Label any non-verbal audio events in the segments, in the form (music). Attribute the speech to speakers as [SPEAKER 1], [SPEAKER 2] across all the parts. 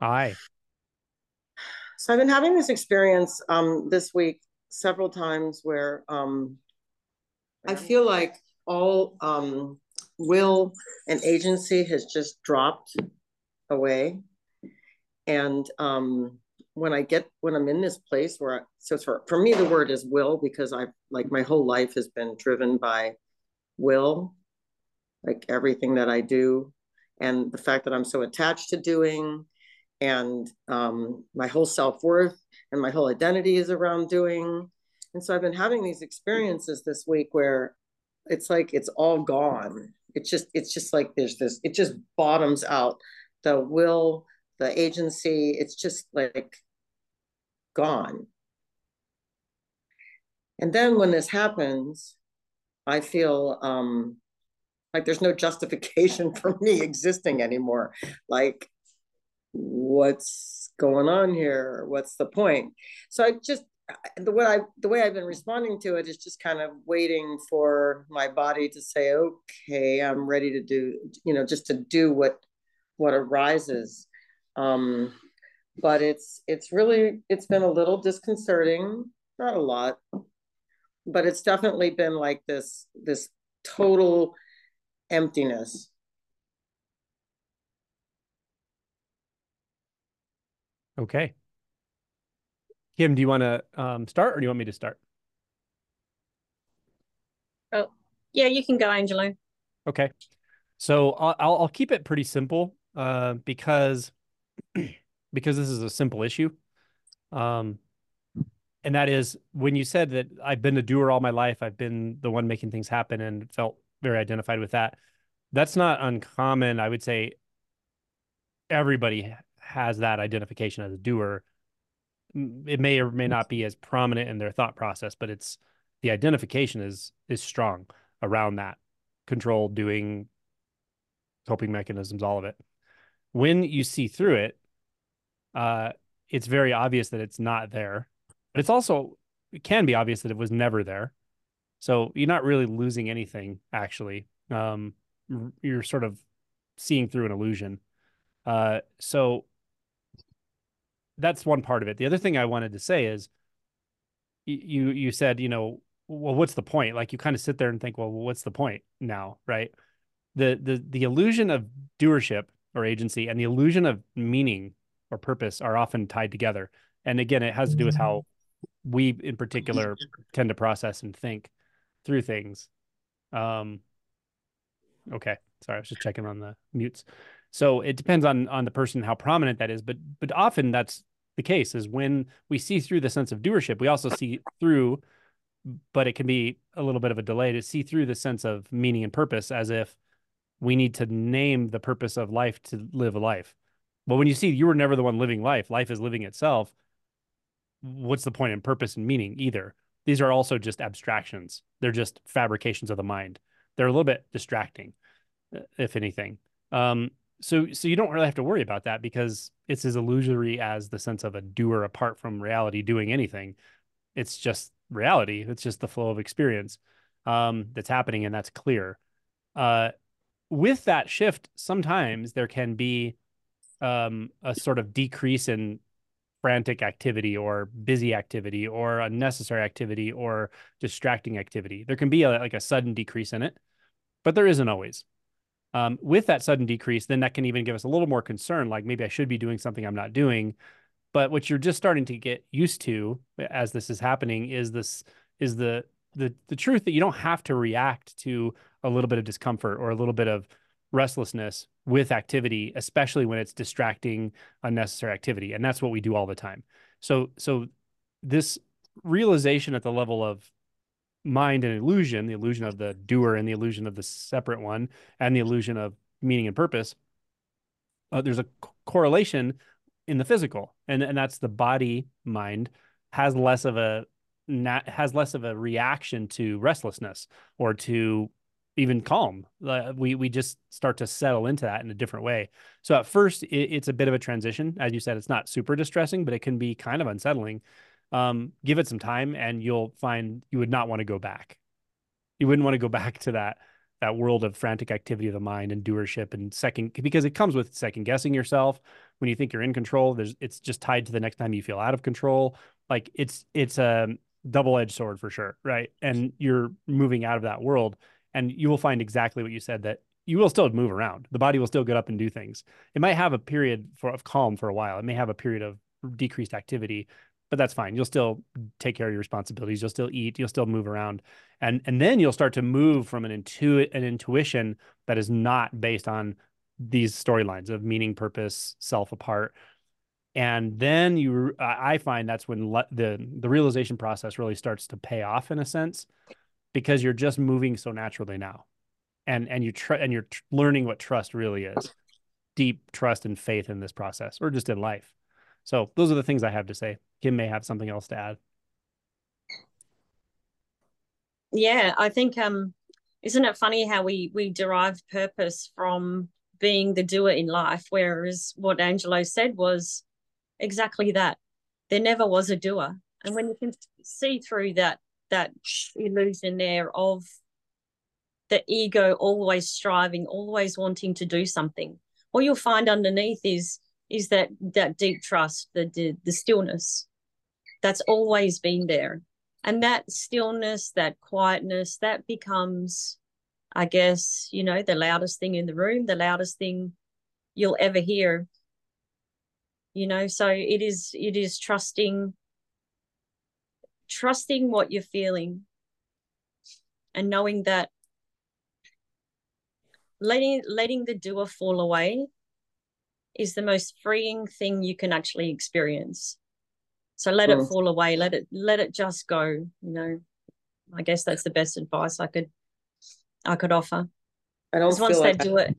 [SPEAKER 1] Hi.
[SPEAKER 2] So I've been having this experience um, this week several times where um, I feel like all um, will and agency has just dropped away. And um, when I get when I'm in this place where I, so for for me the word is will because I've like my whole life has been driven by will, like everything that I do, and the fact that I'm so attached to doing and um, my whole self-worth and my whole identity is around doing. And so i've been having these experiences this week where it's like it's all gone. It's just it's just like there's this it just bottoms out. The will the agency it's just like gone. And then when this happens i feel um like there's no (laughs) justification for me existing anymore. Like what's going on here? What's the point? So I just the way I the way I've been responding to it is just kind of waiting for my body to say, okay, I'm ready to do, you know, just to do what what arises. Um, but it's it's really it's been a little disconcerting, not a lot, but it's definitely been like this this total emptiness
[SPEAKER 1] Okay. Kim, do you want to um, start or do you want me to start?
[SPEAKER 3] Oh, yeah, you can go, Angelo.
[SPEAKER 1] Okay. So I'll, I'll keep it pretty simple uh, because (clears throat) because this is a simple issue. Um, and that is when you said that I've been a doer all my life, I've been the one making things happen and felt very identified with that. That's not uncommon. I would say everybody has that identification as a doer it may or may not be as prominent in their thought process but it's the identification is is strong around that control doing coping mechanisms all of it. When you see through it uh it's very obvious that it's not there but it's also it can be obvious that it was never there. So you're not really losing anything actually. Um you're sort of seeing through an illusion. Uh so that's one part of it. The other thing I wanted to say is you you said, you know, well, what's the point? Like you kind of sit there and think, well, what's the point now, right? The the the illusion of doership or agency and the illusion of meaning or purpose are often tied together. And again, it has to do with how we in particular tend to process and think through things. Um okay. Sorry, I was just checking on the mutes. So it depends on on the person how prominent that is, but but often that's the case is when we see through the sense of doership, we also see through, but it can be a little bit of a delay to see through the sense of meaning and purpose as if we need to name the purpose of life to live a life. But when you see you were never the one living life, life is living itself. What's the point in purpose and meaning either? These are also just abstractions. They're just fabrications of the mind. They're a little bit distracting, if anything. Um, so so you don't really have to worry about that because it's as illusory as the sense of a doer apart from reality doing anything. It's just reality. It's just the flow of experience um, that's happening and that's clear. Uh, with that shift sometimes there can be um, a sort of decrease in frantic activity or busy activity or unnecessary activity or distracting activity. There can be a, like a sudden decrease in it but there isn't always um, with that sudden decrease, then that can even give us a little more concern, like maybe I should be doing something I'm not doing. But what you're just starting to get used to as this is happening is this is the the the truth that you don't have to react to a little bit of discomfort or a little bit of restlessness with activity, especially when it's distracting, unnecessary activity. And that's what we do all the time. So so this realization at the level of mind and illusion, the illusion of the doer and the illusion of the separate one, and the illusion of meaning and purpose, uh, there's a correlation in the physical, and and that's the body mind has less of a has less of a reaction to restlessness or to even calm. Uh, we we just start to settle into that in a different way. So at first, it, it's a bit of a transition, as you said. It's not super distressing, but it can be kind of unsettling um, give it some time and you'll find you would not want to go back. You wouldn't want to go (laughs) back to that that world of frantic activity of the mind and doership and second because it comes with second guessing yourself when you think you're in control, there's it's just tied to the next time you feel out of control. Like it's it's a double-edged sword for sure, right? And you're moving out of that world and you will find exactly what you said that you will still move around. The body will still get up and do things. It might have a period for of calm for a while. It may have a period of decreased activity, but that's fine. You'll still take care of your responsibilities. You'll still eat. You'll still move around, and and then you'll start to move from an intuit an intuition that is not based on these storylines of meaning, purpose, self apart. And then you, I find that's when le- the the realization process really starts to pay off in a sense, because you're just moving so naturally now, and and you tr- and you're tr- learning what trust really is, deep trust and faith in this process, or just in life. So those are the things I have to say. Kim may have something else to add.
[SPEAKER 3] Yeah, I think um isn't it funny how we we derive purpose from being the doer in life whereas what Angelo said was exactly that. There never was a doer. And when you can see through that that illusion there of the ego always striving, always wanting to do something, what you'll find underneath is is that that deep trust, the, the the stillness that's always been there. And that stillness, that quietness, that becomes, I guess, you know, the loudest thing in the room, the loudest thing you'll ever hear. You know, so it is it is trusting trusting what you're feeling and knowing that letting letting the doer fall away is the most freeing thing you can actually experience so let it fall away let it let it just go you know i guess that's the best advice i could i could offer
[SPEAKER 2] I don't
[SPEAKER 3] once
[SPEAKER 2] feel
[SPEAKER 3] they
[SPEAKER 2] like I
[SPEAKER 3] do it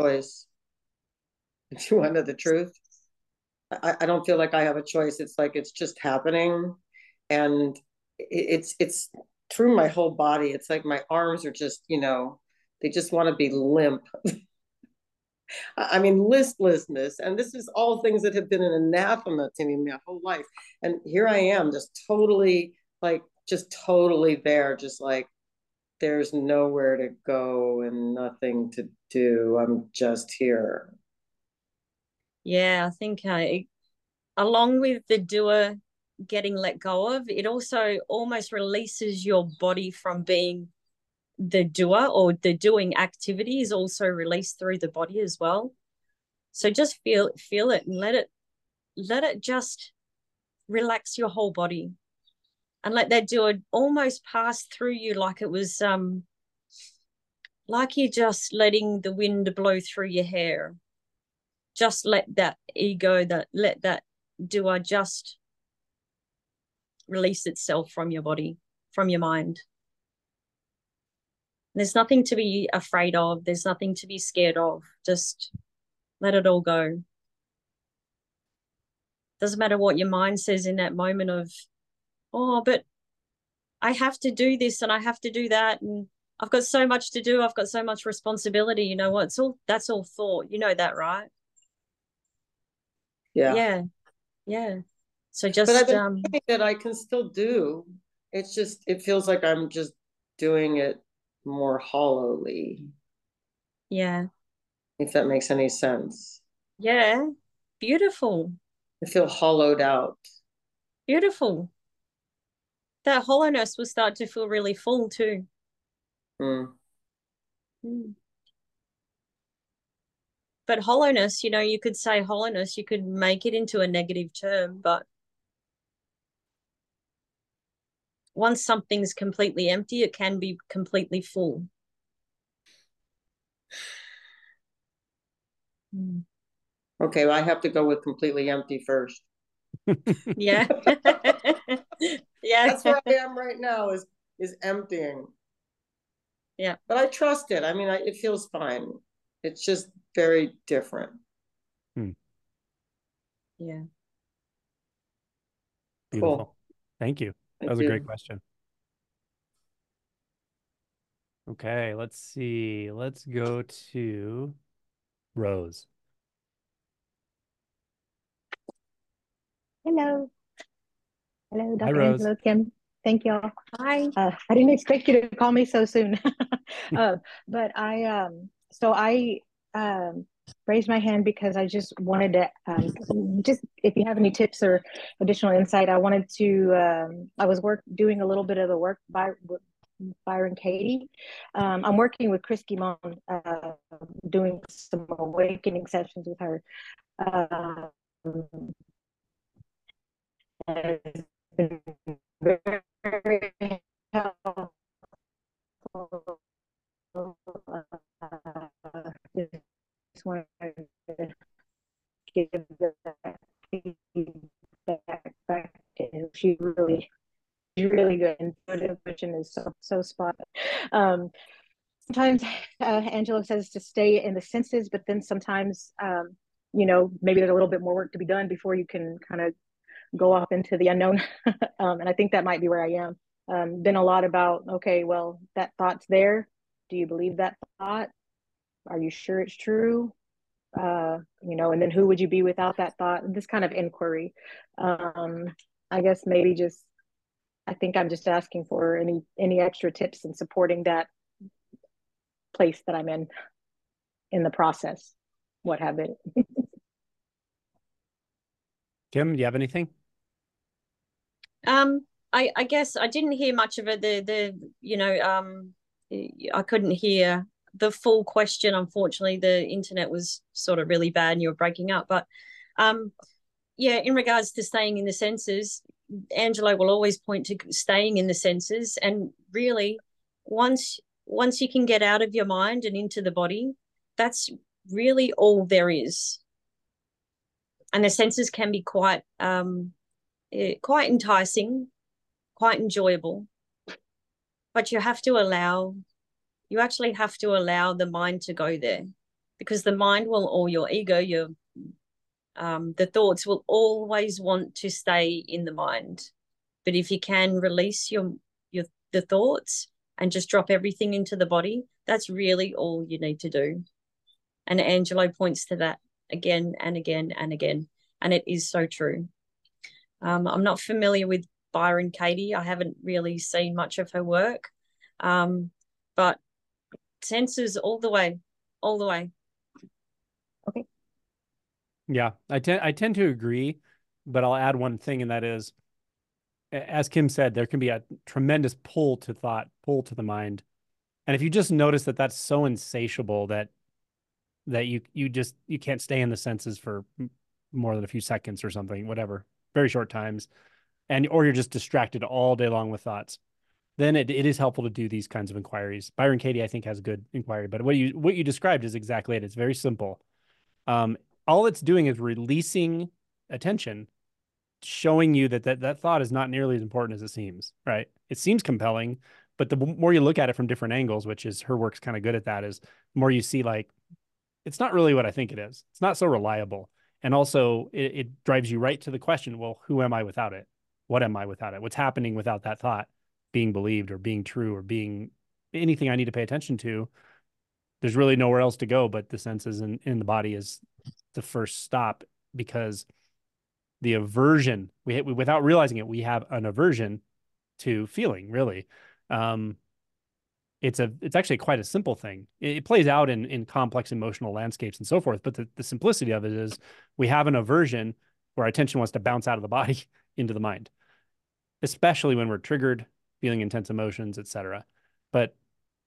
[SPEAKER 2] choice. (laughs) If you want to know the truth, I, I don't feel like I have a choice. It's like it's just happening, and it, it's it's through my whole body. It's like my arms are just you know they just want to be limp. (laughs) I mean, listlessness, and this is all things that have been an anathema to me my whole life. And here I am, just totally like, just totally there, just like there's nowhere to go and nothing to do. I'm just here.
[SPEAKER 3] yeah i think uh, it, along with the doer getting let go of it also almost releases your body from being the doer or the doing activity is also released through the body as well. So just feel feel it and let it let it just relax your whole body and let that doer almost pass through you like it was um like you're just letting the wind blow through your hair. Just let that ego that let that doer just release itself from your body from your mind there's nothing to be afraid of. There's nothing to be scared of. Just let it all go. Doesn't matter what your mind says in that moment of, oh, but I have to do this and I have to do that. And I've got so much to do. I've got so much responsibility. You know what? It's all that's all thought. You know that, right?
[SPEAKER 2] Yeah.
[SPEAKER 3] Yeah. Yeah. So
[SPEAKER 2] But I've
[SPEAKER 3] just
[SPEAKER 2] been
[SPEAKER 3] um
[SPEAKER 2] that I can still do. It's just, it feels like I'm just doing it more hollowly,
[SPEAKER 3] yeah.
[SPEAKER 2] if that makes any sense.
[SPEAKER 3] Yeah. Beautiful.
[SPEAKER 2] I feel hollowed out.
[SPEAKER 3] Beautiful. That hollowness will start to feel really full too.
[SPEAKER 2] Mm.
[SPEAKER 3] Mm. But hollowness, you know, you could say hollowness, you could make it into a negative term, but once something's completely empty, it can be completely full. Mm.
[SPEAKER 2] Okay, well, I have to go with completely empty first. (laughs)
[SPEAKER 3] Yeah. (laughs) yeah.
[SPEAKER 2] That's where I am right now is is emptying.
[SPEAKER 3] Yeah.
[SPEAKER 2] But I trust it. I mean, I, it feels fine. It's just very different.
[SPEAKER 3] Yeah.
[SPEAKER 1] Beautiful.
[SPEAKER 2] Cool.
[SPEAKER 1] Thank you. That
[SPEAKER 2] Thank
[SPEAKER 1] was a great question. Okay, let's see. Let's go to Rose.
[SPEAKER 4] Hello. Hello,
[SPEAKER 1] Hi,
[SPEAKER 4] Dr.
[SPEAKER 1] Rose.
[SPEAKER 4] Angelo, Kim. Thank you. all.
[SPEAKER 3] Hi.
[SPEAKER 4] Uh, I didn't expect you to call me so soon. (laughs) uh, but I, um, so I, um, raised my hand because I just wanted to um, just if you have any tips or additional insight, I wanted to. Um, I was work doing a little bit of the work by Byron Katie. Um, I'm working with Chris Guimond, uh, doing some awakening sessions with her. Um, helpful. Uh, just wanted to give that feedback back to she really she's really good intuitive vision is so so spot um sometimes uh, angelo says to stay in the senses but then sometimes um you know maybe there's a little bit more work to be done before you can kind of go off into the unknown (laughs) um, and i think that might be where i am. Um, been a lot about okay well that thought's there. Do you believe that thought? Are you sure it's true? Uh, you know and then who would you be without that thought? This kind of inquiry. Um, i guess maybe just i think i'm just asking for any any extra tips in supporting that place that i'm in in the process what have it (laughs)
[SPEAKER 1] kim do you have anything
[SPEAKER 3] um i i guess i didn't hear much of it the the you know um i couldn't hear the full question. Unfortunately, the internet was sort of really bad and you were breaking up. But um, yeah, in regards to staying in the senses, Angelo will always point to staying in the senses. And really, once once you can get out of your mind and into the body, that's really all there is. And the senses can be quite um, eh, quite enticing, quite enjoyable, but you have to allow you actually have to allow the mind to go there because the mind will or your ego your um, the thoughts will always want to stay in the mind. But if you can release your your the thoughts and just drop everything into the body that's really all you need to do. And angelo points to that again and again and again and it is so true. Um, i'm not familiar with byron katie. I haven't really seen much of her work. Um, but senses all the way, all the way.
[SPEAKER 4] Okay.
[SPEAKER 1] Yeah, I tend I tend to agree, but I'll add one thing, and that is, as Kim said, there can be a tremendous pull to thought, pull to the mind, and if you just notice that that's so insatiable that that you you just you can't stay in the senses for more than a few seconds or something, whatever, very short times, and or you're just distracted all day long with thoughts then it, it is helpful to do these kinds of inquiries. Byron Katie, I think, has a good inquiry, but what you what you described is exactly it. It's very simple. Um, all it's doing is releasing attention, showing you that, that that thought is not nearly as important as it seems. Right? It seems compelling, but the more you look at it from different angles, which is her work's kind of good at that, is the more you see like it's not really what I think it is. It's not so reliable, and also it, it drives you right to the question: Well, who am I without it? What am I without it? What's happening without that thought? being believed or being true or being anything I need to pay attention to, there's really nowhere else to go but the senses in, in the body is the first stop because the aversion we, we without realizing it we have an aversion to feeling really um it's a it's actually quite a simple thing it, it, plays out in in complex emotional landscapes and so forth but the, the simplicity of it is we have an aversion where our attention wants to bounce out of the body (laughs) into the mind especially when we're triggered feeling intense emotions, etc. But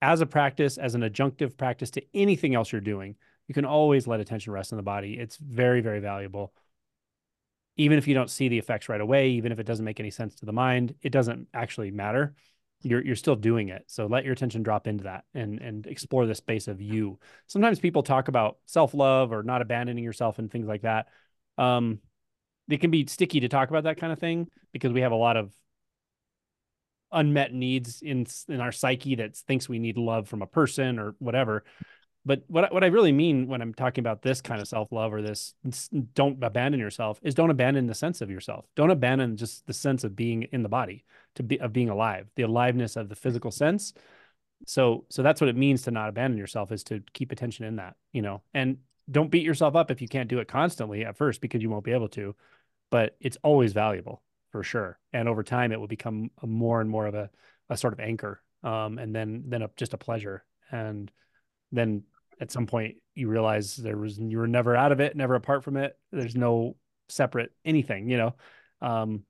[SPEAKER 1] as a practice, as an adjunctive practice to anything else you're doing, you can always let attention rest in the body. It's very, very valuable. Even if you don't see the effects right away, even if it doesn't make any sense to the mind, it doesn't actually matter. You're you're still doing it. So let your attention drop into that and and explore the space of you. Sometimes people talk about self-love or not abandoning yourself and things like that. Um, it can be sticky to talk about that kind of thing because we have a lot of unmet needs in in our psyche that thinks we need love from a person or whatever. But what what I really mean when I'm talking about this kind of self love or this don't abandon yourself is don't abandon the sense of yourself. Don't abandon just the sense of being in the body, to be of being alive, the aliveness of the physical sense. So so that's what it means to not abandon yourself is to keep attention in that, you know. And don't beat yourself up if you can't do it constantly at first because you won't be able to, but it's always valuable for sure. And over time, it will become more and more of a, a sort of anchor, um, and then then a, just a pleasure. And then at some point you realize there was you were never out of it, never apart from it. There's no separate anything, you know. Um,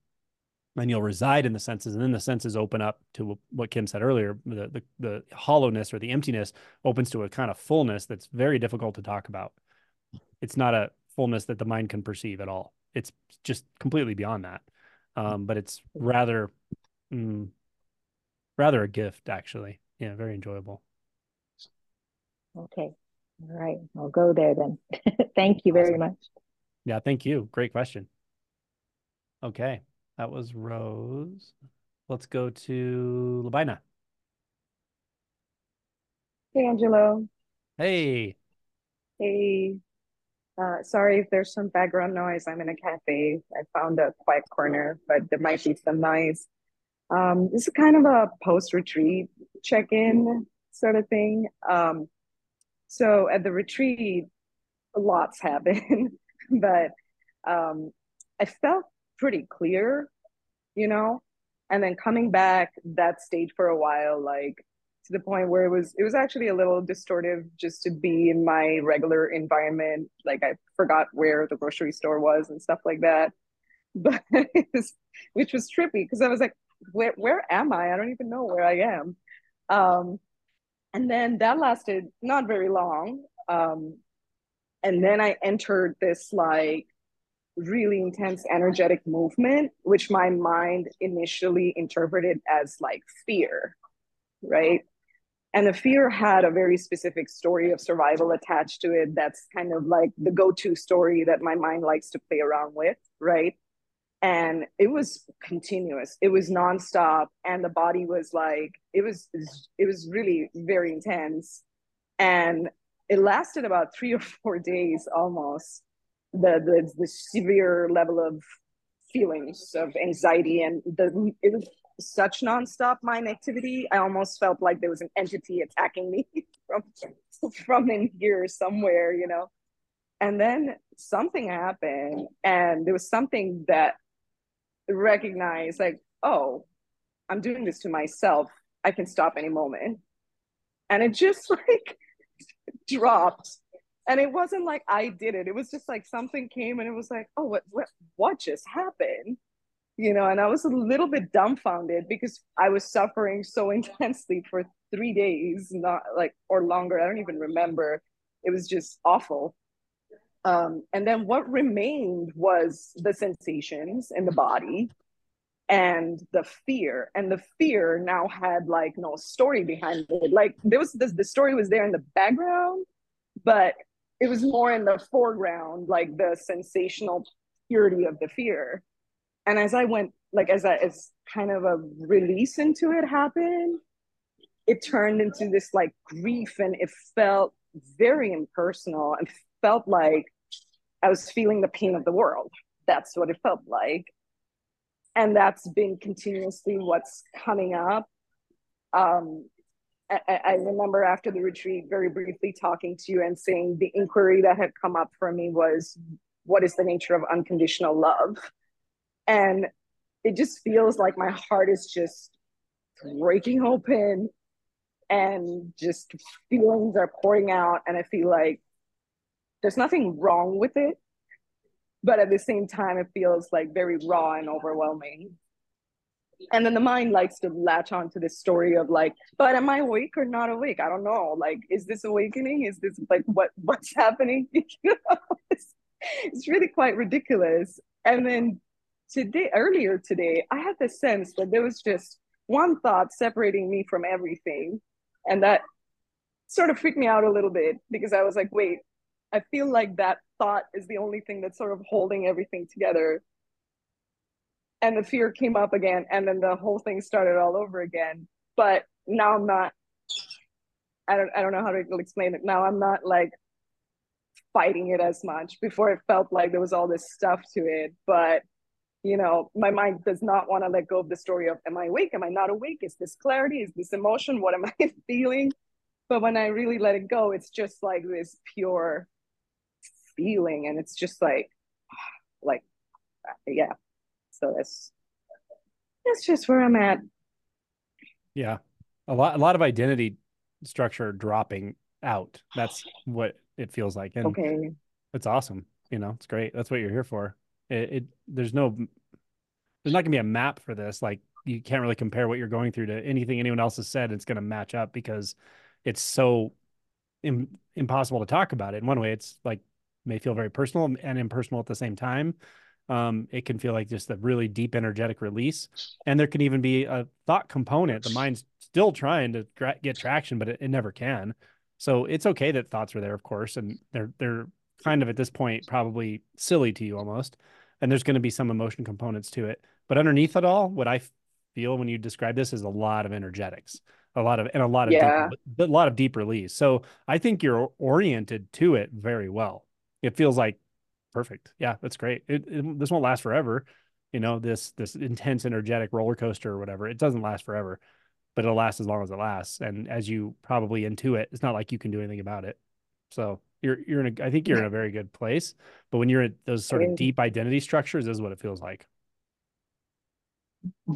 [SPEAKER 1] and you'll reside in the senses, and then the senses open up to what Kim said earlier. The, the the hollowness or the emptiness opens to a kind of fullness that's very difficult to talk about. It's not a fullness that the mind can perceive at all. It's just completely beyond that. Um, but it's rather, mm, rather a gift, actually. Yeah, very enjoyable.
[SPEAKER 4] Okay. All right. I'll go there then. (laughs) thank you very much.
[SPEAKER 1] Yeah, thank you. Great question. Okay. That was Rose. Let's go to Labina.
[SPEAKER 5] Hey, Angelo.
[SPEAKER 1] Hey.
[SPEAKER 5] Hey. Uh, sorry if there's some background noise. I'm in a cafe. I found a quiet corner, but there might be some noise. Um, this is kind of a post-retreat check-in sort of thing. Um, so at the retreat, lots happened, (laughs) but um, I felt pretty clear, you know. And then coming back, that stayed for a while, like to the point where it was it was actually a little distortive just to be in my regular environment. Like I forgot where the grocery store was and stuff like that. (laughs) But which was trippy because I was like, where where am I? I don't even know where I am. Um, and then that lasted not very long. Um, and then I entered this like really intense energetic movement, which my mind initially interpreted as like fear, right? And the fear had a very specific story of survival attached to it. That's kind of like the go to story that my mind likes to play around with, right? And it was continuous, it was nonstop. And the body was like, it was, it was really very intense. And it lasted about (laughs) three or four days almost the the, the severe level of feelings of anxiety and the it was such nonstop mind activity. I almost felt like there was an entity attacking me (laughs) from from in here somewhere, you know. And then something happened, and there was something that recognized, like, oh, I'm doing this to myself. I can stop any moment. And it just (laughs) like dropped and it wasn't like I did it. It was just like something came and it was like, oh, what what what just happened? You know, and I was a little bit dumbfounded because I was suffering so (laughs) intensely for three days, not like or longer. I don't even remember. It was just awful. Um, and then what remained was the sensations in the body and the fear and the fear now had like no story behind it like there was this the story was there in the background but it was more in the foreground, like the sensational purity of the fear. And as I went, like as I, as kind of a release into it happened, it turned into this like grief, and it felt very impersonal, and felt like I was feeling the pain of the world. That's what it felt like, and that's been continuously what's coming up. Um, I, I remember after the retreat very briefly talking to you and saying the inquiry that had come up for me was what is the nature of unconditional love and it just feels like my heart is just breaking open and just feelings are pouring out and i feel like there's nothing wrong with it but at the same time it feels like very raw and overwhelming. And then the mind likes to latch on to this story of like but am i awake or not awake? I don't know. Like is this awakening? Is this like what (laughs) what's happening? (laughs) You know it's, it's really quite ridiculous. And then today earlier today i had the sense that there was just one thought separating me from everything and that sort of freaked me out a little bit because i was like wait i feel like that thought is the only thing that's sort of holding everything together. And the fear came up again and then the whole thing started all over again. But now i'm not i don't i don't know how to explain it. Now i'm not like fighting it as much. Before it felt like there was all this stuff to it. But you know my mind does not want to let go of the story of am i awake? Am i not awake? Is this clarity? Is this emotion? What am i (laughs) feeling? But when i really let it go it's just like this pure feeling and it's just like (sighs) like uh, yeah so that's that's just where I'm at.
[SPEAKER 1] Yeah. A lot a lot of identity structure dropping out. That's what it feels like. And
[SPEAKER 5] Okay.
[SPEAKER 1] it's awesome. You know, it's great. That's what you're here for. It, it there's no there's not gonna be a map for this. Like you can't really compare what you're going through to anything anyone else has said. It's gonna match up because it's so Im- impossible to talk about it. In one way, it's like may feel very personal and impersonal at the same time. Um, it can feel like just a really deep energetic release, and there can even be a thought component. The mind's still trying to tra- get traction, but it, it never can. So it's okay that thoughts are there, of course, and they're they're kind of at this point probably silly to you almost. And there's going to be some emotion components to it, but underneath it all, what I feel when you describe this is a lot of energetics, a lot of and a lot of
[SPEAKER 5] Yeah.
[SPEAKER 1] deep, a lot of deep release. So I think you're oriented to it very well. It feels like perfect. Yeah, that's great. It, it, this won't last forever. You know, this this intense energetic roller coaster or whatever. It doesn't last forever, but it'll last as long as it lasts. And as you probably intuit, it's not like you can do anything about it. So you're you're in a I think you're in a very good place. But when you're at those sort of deep identity structures, this is what it feels like.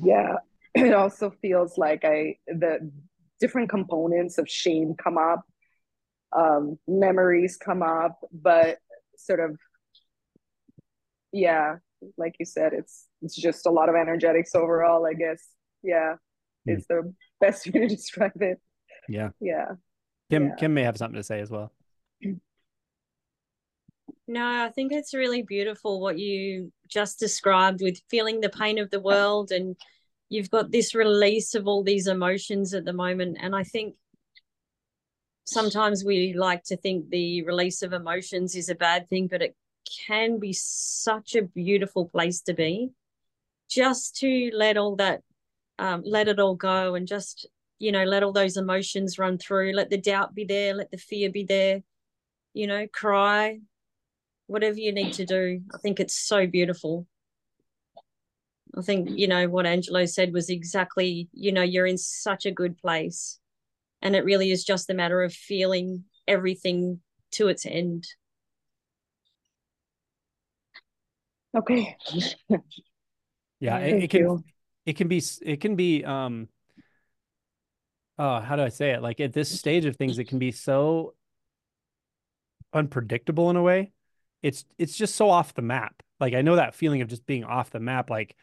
[SPEAKER 5] Yeah. (clears throat) It also feels like I the different components of shame come up, um, memories come up, but sort of yeah, like you said, it's it's just a lot of energetics overall, I guess. Yeah.
[SPEAKER 1] Hmm.
[SPEAKER 5] It's the best (laughs) way to describe it.
[SPEAKER 1] Yeah.
[SPEAKER 5] Yeah.
[SPEAKER 1] Kim
[SPEAKER 5] Yeah.
[SPEAKER 1] Kim may have something to say as well.
[SPEAKER 3] No, I think it's really beautiful what you just described with feeling the pain of the world and you've got this release of all these emotions at the moment and I think sometimes we like to think the release of emotions is a bad thing but it can be such a beautiful place to be just to let all that um, let it all go and just you know let all those emotions run through let the doubt be there let the fear be there you know cry whatever you need to do. I think it's so beautiful. I think, you know, what Angelo said was exactly, you know, you're in such a good place. And it really is just a matter of feeling everything to its end.
[SPEAKER 5] Okay.
[SPEAKER 1] Yeah, it, it can
[SPEAKER 5] you.
[SPEAKER 1] it can be it can be um oh how do I say it? Like at this stage of things, it can be so unpredictable in a way. It's it's just so off the map. Like I know that feeling of just being off the map. Like,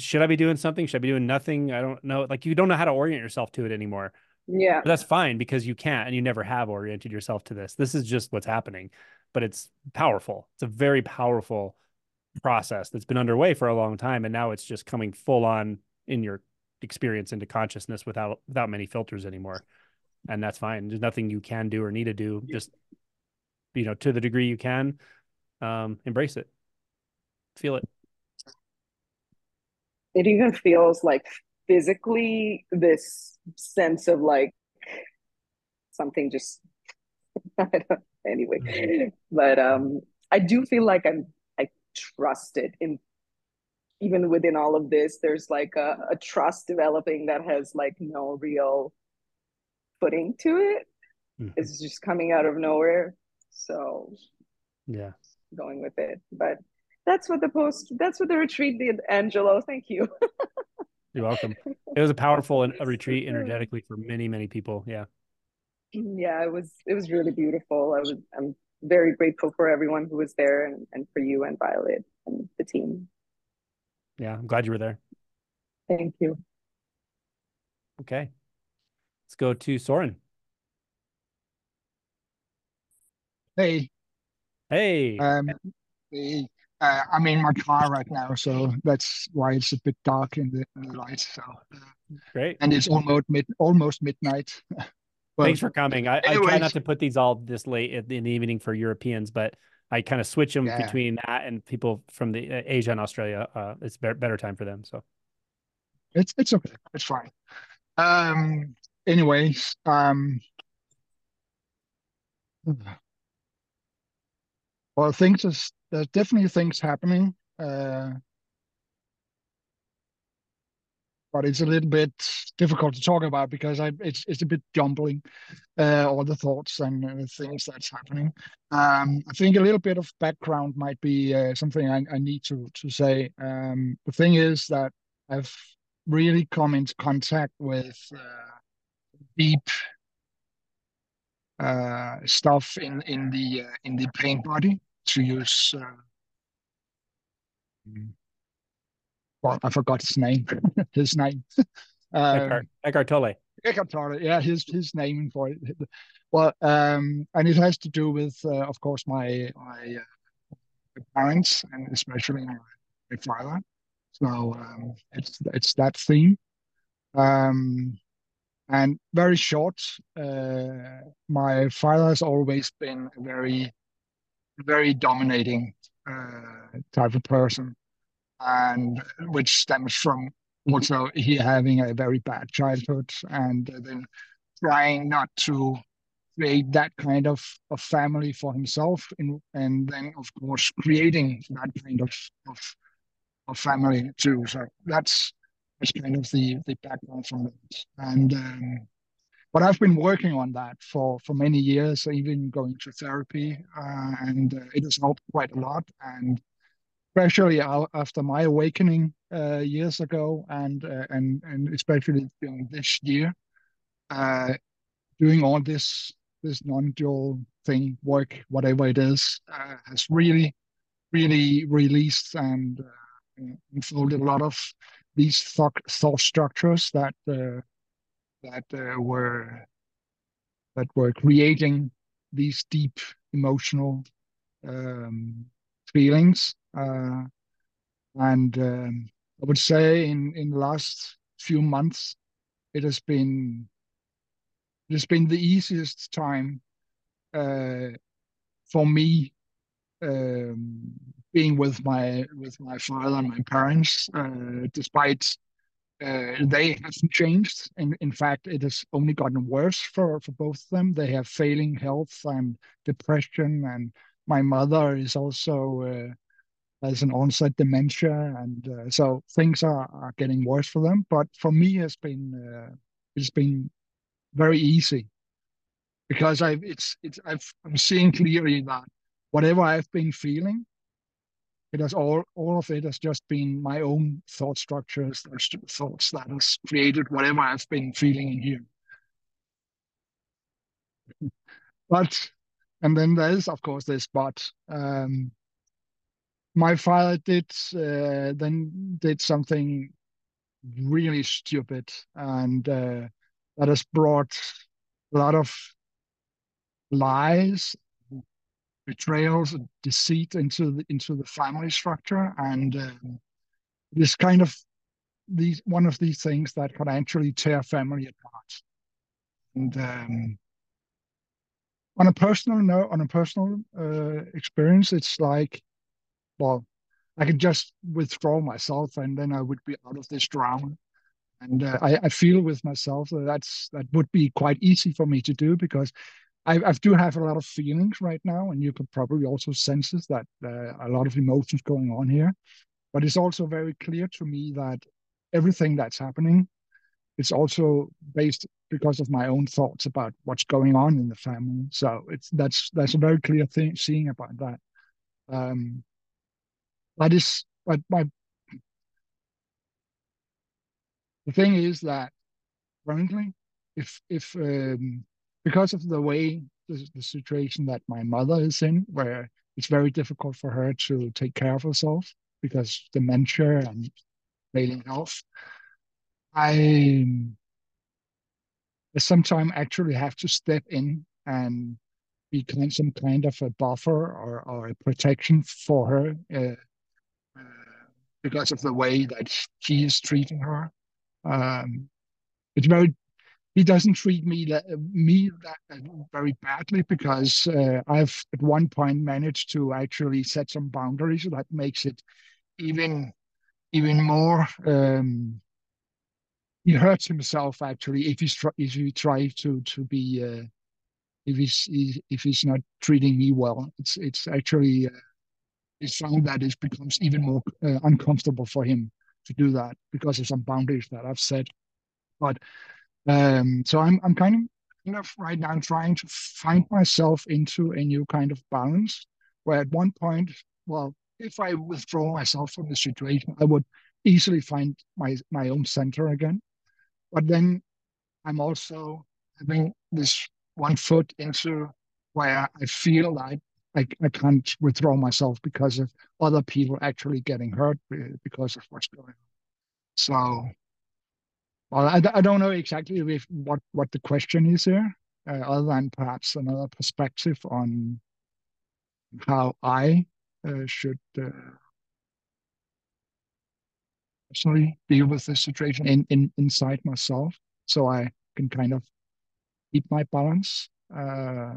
[SPEAKER 1] should I be doing something? Should I be doing nothing? I don't know. Like you don't know how to orient yourself to it anymore.
[SPEAKER 5] Yeah.
[SPEAKER 1] But that's fine because you can't and you never have oriented yourself to this. This is just what's happening, but it's powerful. It's a very powerful process that's been underway for a long time and now it's just coming full on in your experience into consciousness without without many filters anymore. And that's fine. There's nothing you can do or need to do. Just you know, to the degree you can, um, embrace it. Feel it.
[SPEAKER 5] It even feels like physically this sense of like something just (laughs) I don't, anyway. But um I do feel like I'm I trust it in even within all of this, there's like a, a trust developing that has like no real footing to it.
[SPEAKER 1] Mhm.
[SPEAKER 5] It's just coming out of nowhere. So
[SPEAKER 1] Yeah.
[SPEAKER 5] going with it. But that's what the post that's what the retreat did, Angelo. Thank you. (laughs)
[SPEAKER 1] You're welcome. It was a powerful and a retreat energetically for many, many people. Yeah.
[SPEAKER 5] yeah, it was it was really beautiful. I was I'm very grateful for everyone who was there and, and for you and Violet and the team.
[SPEAKER 1] Yeah. I'm glad you were there.
[SPEAKER 5] Thank you.
[SPEAKER 1] Okay. Let's go to Soren.
[SPEAKER 6] Hey,
[SPEAKER 1] Hey.
[SPEAKER 6] um, the, uh, I'm in my car right now, so that's why it's a bit dark in the, in the light. So,
[SPEAKER 1] Great.
[SPEAKER 6] and it's almost mid, almost midnight. (laughs) Well,
[SPEAKER 1] Thanks for coming. I, I try not to put these all this late in the evening for Europeans, but I kind of switch them
[SPEAKER 6] Yeah.
[SPEAKER 1] between that and people from the uh, Asia and Australia. Uh, it's better, better time for them. So
[SPEAKER 6] It's it's okay. It's fine. Um. Anyways, um. Well, things is there's definitely things happening. Uh. But it's a little bit difficult to talk about because I it's it's a bit jumbling, uh, all the thoughts and uh, things that's happening. Um, I think a little bit of background might be uh, something I, I need to to say. Um, the thing is that I've really come into contact with uh, deep uh, stuff in in the uh, in the pain body to use. Uh, well, I forgot his name. (laughs) his name. (laughs)
[SPEAKER 1] Eckhart, Eckhart Tolle.
[SPEAKER 6] Eckhart Tolle. Yeah, his his name for it. Well, um, and it has to do with, uh, of course, my my uh, parents and especially my, my father. So um, it's it's that theme. Um, and very short, uh, my father has always been a very, very dominating uh, type of person, and which stems from also he having a very bad childhood and then trying not to create that kind of, of family for himself and and then of course creating that kind of of, of family too. So that's that's kind of the the background from that and um, but I've been working on that for for many years even going to therapy uh, and uh, it has helped quite a lot. And especially after my awakening uh, years ago and uh, and and especially during this year uh, doing all this this non-dual thing work whatever it is uh, has really really released and unfolded a lot of these thought, thought structures that uh, that were that were creating these deep emotional um, feelings uh, and um, I would say in in the last few months, it has been it has been the easiest time uh, for me um, being with my with my father and my parents, uh, despite uh, they haven't changed. In in fact, it has only gotten worse for for both of them. They have failing health and depression, and my mother is also uh, has an onset dementia, and uh, so things are, are getting worse for them. But for me, it's been uh, it's been very easy because I've it's it's I've I'm seeing clearly that whatever I've been feeling, it has all all of it has just been my own thought structures, thoughts that has created whatever I've been feeling in here. (laughs) but and then there's of course this but um, my father did uh, then did something really stupid and uh, that has brought a lot of lies betrayals and deceit into the into the family structure and um, this kind of these one of these things that can actually tear family apart and um, on a personal note on a personal uh, experience it's like well, I could just withdraw myself and then I would be out of this drama. And uh, I, I, feel with myself that that's that would be quite easy for me to do because I, I do have a lot of feelings right now, and you could probably also sense that uh, a lot of emotions going on here. But it's also very clear to me that everything that's happening is also based because of my own thoughts about what's going on in the family. So it's that's that's a very clear thing seeing about that. Um, that is, but my the thing is that currently, if if um, because of the way the, the situation that my mother is in, where it's very difficult for her to take care of herself because dementia and failing health, I, sometimes actually have to step in and become some kind of a buffer or, or a protection for her uh, because of the way that he is treating her. Um, it's very he doesn't treat me that, me that very badly because uh, I've at one point managed to actually set some boundaries that makes it even even more. Um, he hurts himself actually if he's if he tries to to be uh, if he's if he's not treating me well. It's it's actually uh, he's found that it becomes even more uh, uncomfortable for him to do that because of some boundaries that I've set. But um, so I'm I'm kind of kind of right now trying to find myself into a new kind of balance where at one point, well, if I withdraw myself from the situation, I would easily find my my own center again. But then I'm also having this one foot into where I feel like I, I can't withdraw myself because of other people actually getting hurt because of what's going on. So, well, I, I don't know exactly if, what, what the question is here, uh, other than perhaps another perspective on how I uh, should uh, personally deal with this situation in, in inside myself, so I can kind of keep my balance uh,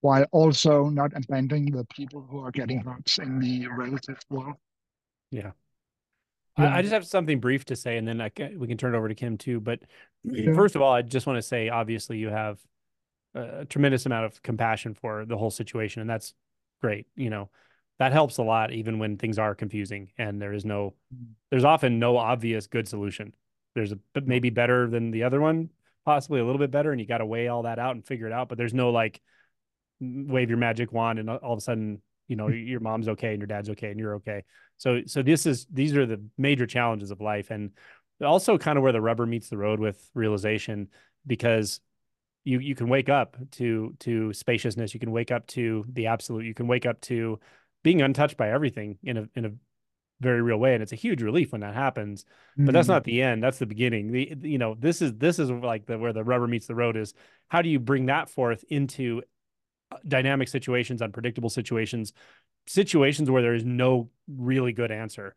[SPEAKER 6] while also not abandoning the people who are getting hurt in the relative world.
[SPEAKER 1] Yeah. Yeah. I, I, just have something brief to say, and then I can, we can turn it over to Kim too. But yeah. first of all, I just want to say, obviously, you have a tremendous amount of compassion for the whole situation, and that's great. You know, that helps a lot, even when things are confusing and there is no, mm. there's often no obvious good solution. There's a maybe better than the other one, possibly a little bit better, and you got to weigh all that out and figure it out. But there's no like wave your magic wand and all of a sudden you know your mom's okay and your dad's okay and you're okay. So so this is these are the major challenges of life and also kind of where the rubber meets the road with realization because you you can wake up to to spaciousness. You can wake up to the absolute. You can wake up to being untouched by everything in a in a very real way. And it's a huge relief when that happens but that's not mm-hmm. the end. That's the beginning. The you know this is this is like the where the rubber meets the road is how do you bring that forth into dynamic situations, unpredictable situations, situations where there is no really good answer.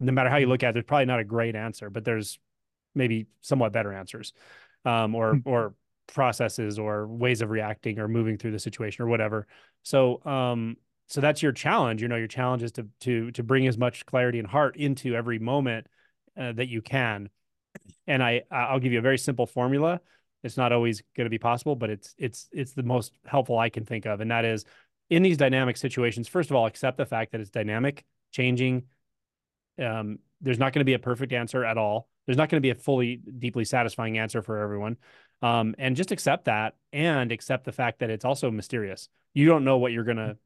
[SPEAKER 1] No matter how you look at it, there's probably not a great answer, but there's maybe somewhat better answers, um, or hmm. or processes or ways of reacting or moving through the situation or whatever. So um, so that's your challenge. You know, your challenge is to to to bring as much clarity and heart into every moment uh, that you can. And I I'll give you a very simple formula it's not always going to be possible, but it's it's it's the most helpful I can think of, and that is in these dynamic situations. First of all, accept the fact that it's dynamic, changing. Um, there's not going to be a perfect answer at all. There's not going to be a fully, deeply satisfying answer for everyone. Um, and just accept that and accept the fact that it's also mysterious. You don't know what you're going to,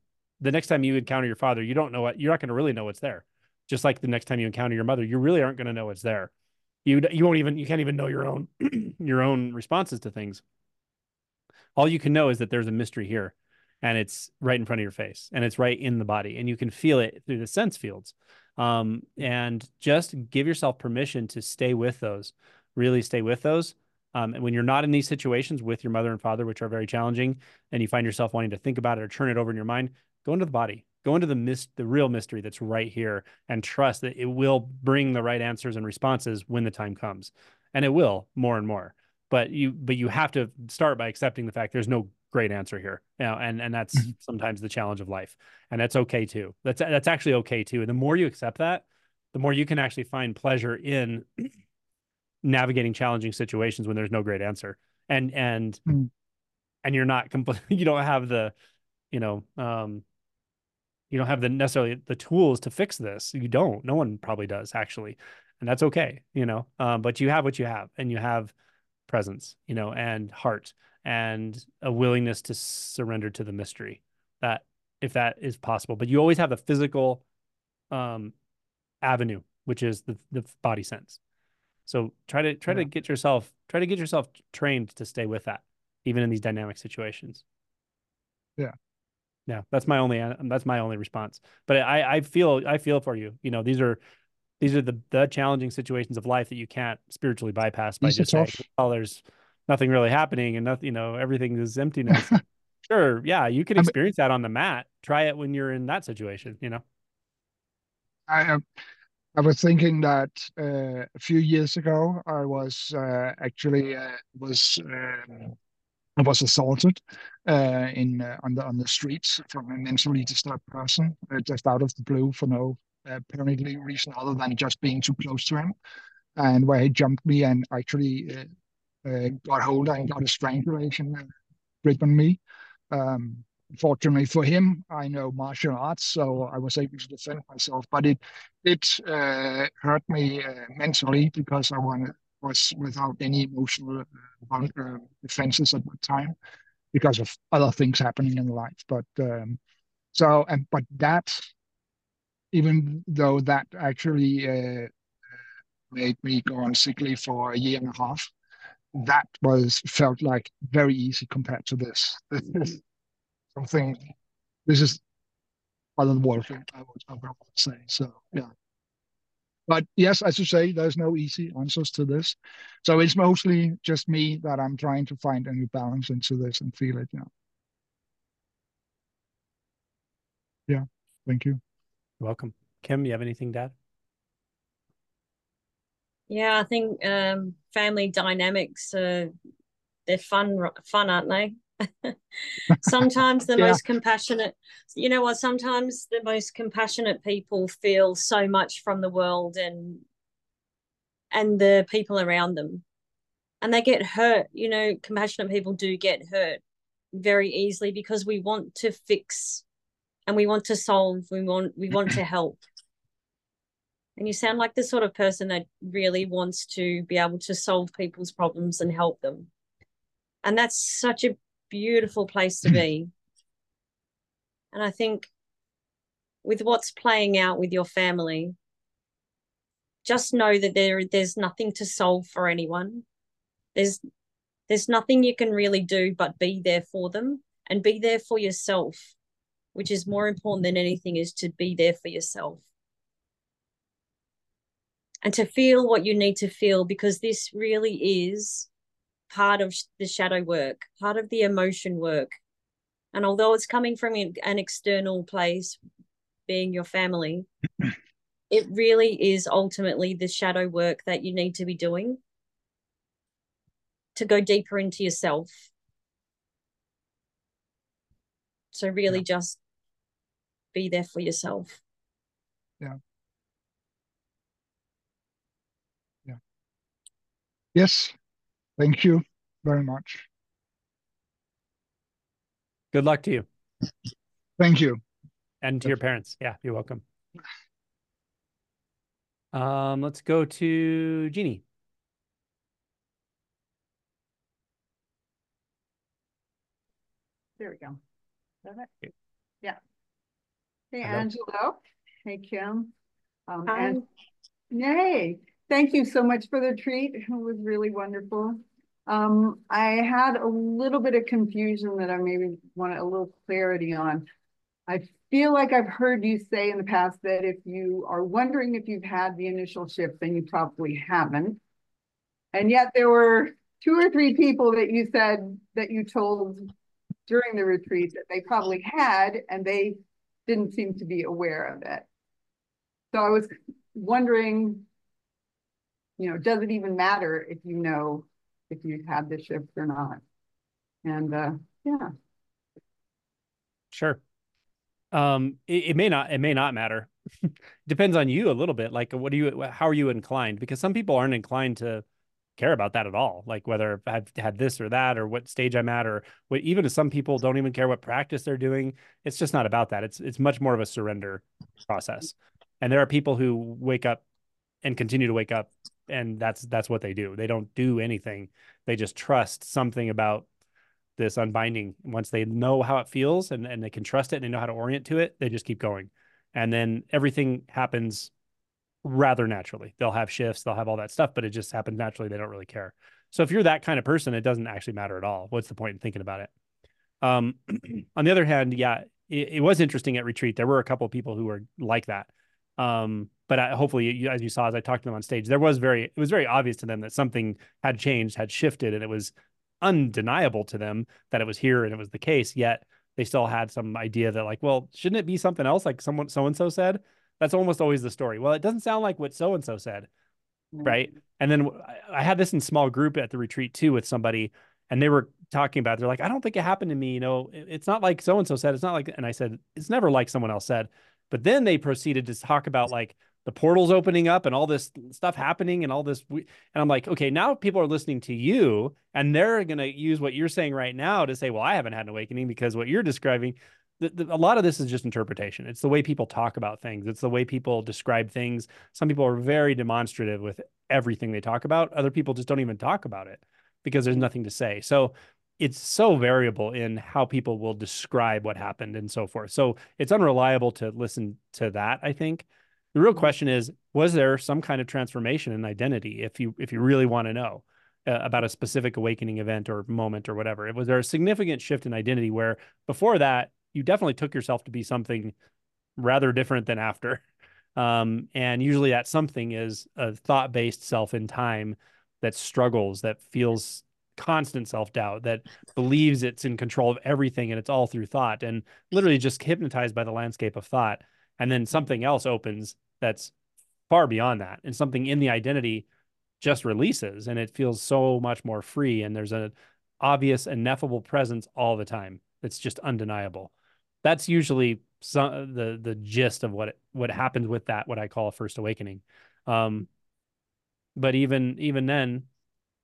[SPEAKER 1] the next time you encounter your father, you don't know what, you're not going to really know what's there. Just like the next time you encounter your mother, you really aren't going to know what's there you you won't even you can't even know your own (clears throat) your own responses to things. All you can know is that there's a mystery here and it's right in front of your face and it's right in the body and you can feel it through the sense fields. Um, and just give yourself permission to stay with those really stay with those. Um, and when you're not in these situations with your mother and father which are very challenging and you find yourself wanting to think about it or turn it over in your mind go into the body go into the mis- the real mystery that's right here and trust that it will bring the right answers and responses when the time comes. And it will more and more. But you but you have to start by accepting the fact there's no great answer here you know, and and that's mm-hmm. sometimes the challenge of life. And that's okay too. That's that's actually okay too. And the more you accept that the more you can actually find pleasure in (clears throat) navigating challenging situations when there's no great answer. And and mm. and you're not completely (laughs) you don't have the you know um you don't have the necessarily the tools to fix this. You don't. No one probably does actually. And that's okay you know um, but you have what you have and you have presence you know and heart and a willingness to surrender to the mystery that if that is possible. But you always have the physical um avenue which is the the body sense. So try to try yeah. to get yourself try to get yourself trained to stay with that even in these dynamic situations.
[SPEAKER 6] Yeah
[SPEAKER 1] yeah that's my only that's my only response. But i i feel i feel for you. You know these are these are the the challenging situations of life that you can't spiritually bypass by these just saying oh there's nothing really happening and nothing you know everything is emptiness. (laughs) Sure yeah you can experience that on the mat. Try it when you're in that situation you know?
[SPEAKER 6] I I was thinking that uh, a few years ago I was uh, actually uh, was I was assaulted uh, in uh, on the on the streets from a mentally disturbed person, uh, just out of the blue for no uh, apparently reason other than just being too close to him, and where he jumped me and actually uh, uh, got hold and got a strangulation grip on me. Um, fortunately for him, I know martial arts, so I was able to defend myself. But it it hurt me mentally because I wanted was without any emotional uh, uh, defenses at that time because of other things happening in life. But um, so and but that, even though that actually uh, made me go on sick leave for a year and a half, that was felt like very easy compared to this. This (laughs) is something. This is otherworldly, I would, I would say. So yeah. But yes, as you say, there's no easy answers to this. So it's mostly just me that I'm trying to find a new balance into this and feel it. Yeah. Yeah. Thank you.
[SPEAKER 1] You're welcome. Kim, you have anything to add?
[SPEAKER 3] Yeah, I think um, family dynamics uh, they're fun, fun, aren't they? (laughs) sometimes the yeah. most compassionate, you know what? Sometimes the most compassionate people feel so much from the world and and the people around them, and they get hurt. You know, compassionate people do get hurt very easily because we want to fix and we want to solve. We want we want to (clears throat) help and you sound like the sort of person that really wants to be able to solve people's problems and help them. And that's such a beautiful place to be. and I think with what's playing out with your family, just know that there there's nothing to solve for anyone. There's there's nothing you can really do but be there for them and be there for yourself, which is more important than anything is to be there for yourself and to feel what you need to feel because this really is part of the shadow work, part of the emotion work. And although it's coming from an external place, being your family, (clears throat) it really is ultimately the shadow work that you need to be doing to go deeper into yourself. So, really, yeah. just be there for yourself.
[SPEAKER 6] Yeah. Yes, thank you very much.
[SPEAKER 1] Good luck to you.
[SPEAKER 6] Thank you.
[SPEAKER 1] And to your parents. Yeah, you're welcome. Um, let's go to Jeannie.
[SPEAKER 7] There we go. Yeah. Hey, Hello. Angelo. Hey, Kim. Um, Hi. And, yay. Thank you so much for the treat. It was really wonderful. Um, I had a little bit of confusion that I maybe want a little clarity on. I feel like I've heard you say in the past that if you are wondering if you've had the initial shift, then you probably haven't. And yet there were two or three people that you said that you told during the retreat that they probably had and they didn't seem to be aware of it. So I was wondering you know, does it even matter if you know if you've had the shift or not? And uh, yeah.
[SPEAKER 1] Sure. Um, it, it may not, it may not matter. (laughs) Depends on you a little bit. Like, what do you, how are you inclined? Because some people aren't inclined to care about that at all. Like whether I've had this or that, or what stage I'm at, or what, even if some people don't even care what practice they're doing. It's just not about that. It's, it's much more of a surrender process. And there are people who wake up and continue to wake up and that's that's what they do. They don't do anything. They just trust something about this unbinding. Once they know how it feels and, and they can trust it and they know how to orient to it they just keep going. And then everything happens rather naturally. They'll have shifts they'll have all that stuff but it just happens naturally. They don't really care. So if you're that kind of person it doesn't actually matter at all. What's the point in thinking about it? Um, (clears throat) on the other hand yeah it, it was interesting at retreat. There were a couple of people who were like that. Um, but I, hopefully, you, as you saw as I talked to them on stage, there was very it was very obvious to them that something had changed, had shifted, and it was undeniable to them that it was here and it was the case. Yet they still had some idea that like, well, shouldn't it be something else? Like someone so and so said. That's almost always the story. Well, it doesn't sound like what so and so said, mm-hmm. right? And then I had this in small group at the retreat too with somebody, and they were talking about. It. They're like, I don't think it happened to me. You know, it's not like so and so said. It's not like, and I said, it's never like someone else said. But then they proceeded to talk about like the portals opening up and all this stuff happening and all this. And I'm like, okay, now people are listening to you and they're going to use what you're saying right now to say, well, I haven't had an awakening because what you're describing, the, the, a lot of this is just interpretation. It's the way people talk about things, it's the way people describe things. Some people are very demonstrative with everything they talk about, other people just don't even talk about it because there's nothing to say. So it's so variable in how people will describe what happened and so forth. So it's unreliable to listen to that, I think. The real question is, was there some kind of transformation in identity if you if you really want to know? uh, about a specific awakening event or moment or whatever. Was there a significant shift in identity where before that you definitely took yourself to be something rather different than after. (laughs) Um, and usually that something is a thought based self in time that struggles, that feels constant self doubt, that believes it's in control of everything and it's all through thought and literally just hypnotized by the landscape of thought. And then something else opens that's far beyond that and something in the identity just releases and it feels so much more free and there's an obvious ineffable presence all the time it's just undeniable. That's usually some the the gist of what it, what happens with that what i call a first awakening. Um but even even then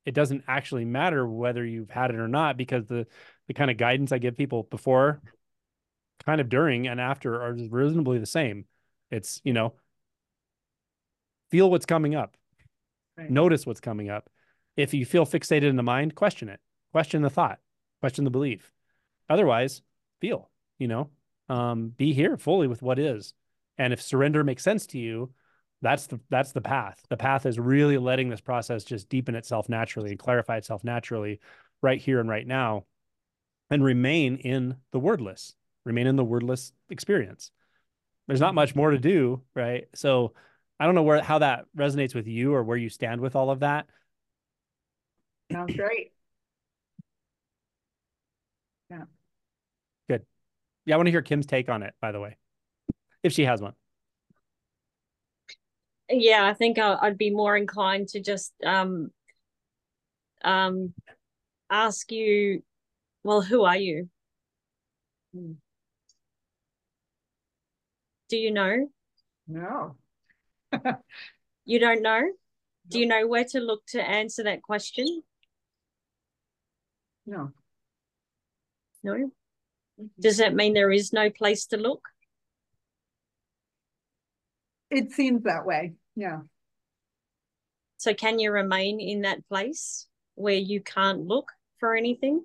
[SPEAKER 1] it doesn't actually matter whether you've had it or not because the the kind of guidance i give people before kind of during and after are reasonably the same. It's you know feel what's coming up. Right. notice what's coming up. If you feel fixated in the mind question it. Question the thought. Question the belief. Otherwise feel you know um, be here fully with what is. And if surrender makes sense to you that's the that's the path. The path is really letting this process just deepen itself naturally and clarify itself naturally right here and right now and remain in the wordless remain in the wordless experience. There's not much more to do right? So i don't know where how that resonates with you or where you stand with all of that.
[SPEAKER 7] Sounds great. Yeah.
[SPEAKER 1] Good. Yeah i want to hear kim's take on it by the way if she has one.
[SPEAKER 3] Yeah, I think I, would be more inclined to just um, um, ask you, well, who are you? Do you know?
[SPEAKER 7] No.
[SPEAKER 3] you don't know? Do you know where to look to answer that question?
[SPEAKER 7] No.
[SPEAKER 3] No? Mm-hmm. Does that mean there is no place to look?
[SPEAKER 7] It seems that way. Yeah.
[SPEAKER 3] So can you remain in that place where you can't look for anything?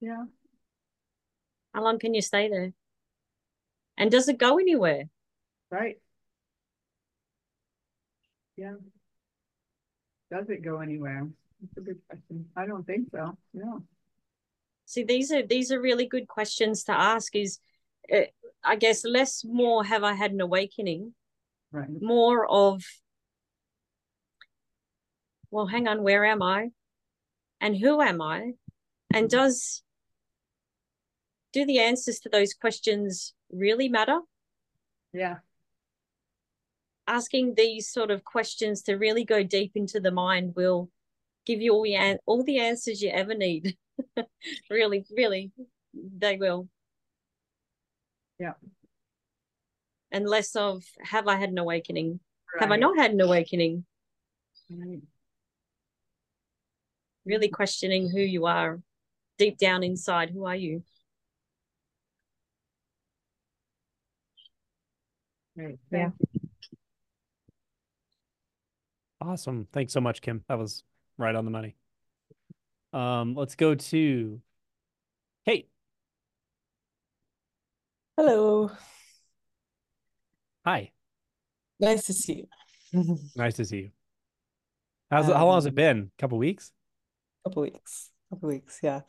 [SPEAKER 7] Yeah.
[SPEAKER 3] How long can you stay there? And does it go anywhere?
[SPEAKER 7] Right. Yeah. Does it go anywhere? That's a good question. I don't think so. No.
[SPEAKER 3] See, these are these are really good questions to ask. Is uh, I guess less more have I had an awakening
[SPEAKER 7] right.
[SPEAKER 3] more of well hang on where am i and who am i and does do the answers to those questions really matter
[SPEAKER 7] yeah
[SPEAKER 3] asking these sort of questions to really go deep into the mind will give you all the all the answers you ever need (laughs) really really they will
[SPEAKER 7] yeah
[SPEAKER 3] and less of have I had an awakening? Right. Have I not had an awakening? Right. Really questioning who you are deep down inside. Who are you?
[SPEAKER 7] Right. Yeah.
[SPEAKER 1] Awesome. Thanks so much, Kim. That was right on the money. Um, let's go to Kate.
[SPEAKER 8] Hello.
[SPEAKER 1] Hi.
[SPEAKER 8] Nice to see you. (laughs)
[SPEAKER 1] nice to see you. How's um, how long has it um, been? A couple weeks?
[SPEAKER 8] Couple weeks. Couple weeks, yeah.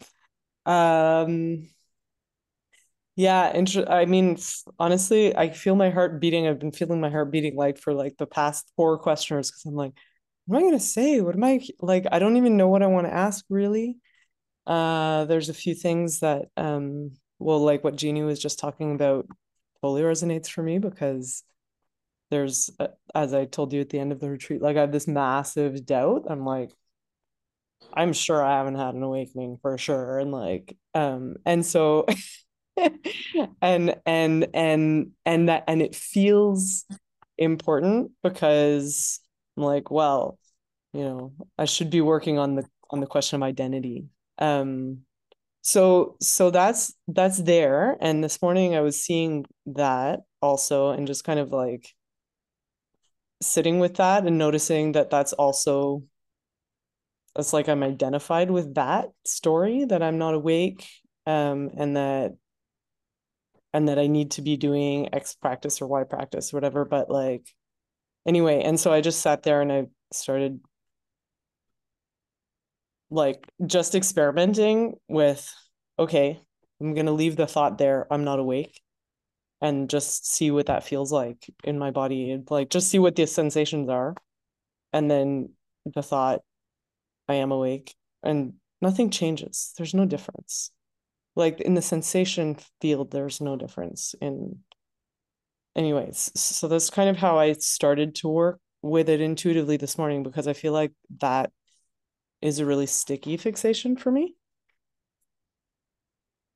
[SPEAKER 8] Um yeah, inter- I mean, honestly, I feel my heart beating. I've been feeling my heart beating like for like the past four questioners because I'm like, what am I gonna say? What am I like? I don't even know what I want to ask really. Uh, there's a few things that um, well, like what Jeannie was just talking about totally resonates for me because there's uh, as i told you at the end of the retreat like i have this massive doubt i'm like i'm sure i haven't had an awakening for sure and like um and so (laughs) (laughs) and and and and that and it feels important because i'm like well you know i should be working on the on the question of identity. Um so so that's that's there. And this morning i was seeing that also and just kind of like sitting with that and noticing that that's also it's like i'm identified with that story that i'm not awake um and that and that i need to be doing x practice or y practice or whatever but like anyway and so i just sat there and i started like just experimenting with okay i'm going to leave the thought there i'm not awake and just see what that feels like in my body and like just see what the sensations are and then the thought i am awake and nothing changes there's no difference like in the sensation field there's no difference in anyways so that's kind of how i started to work with it intuitively this morning because i feel like that is a really sticky fixation for me.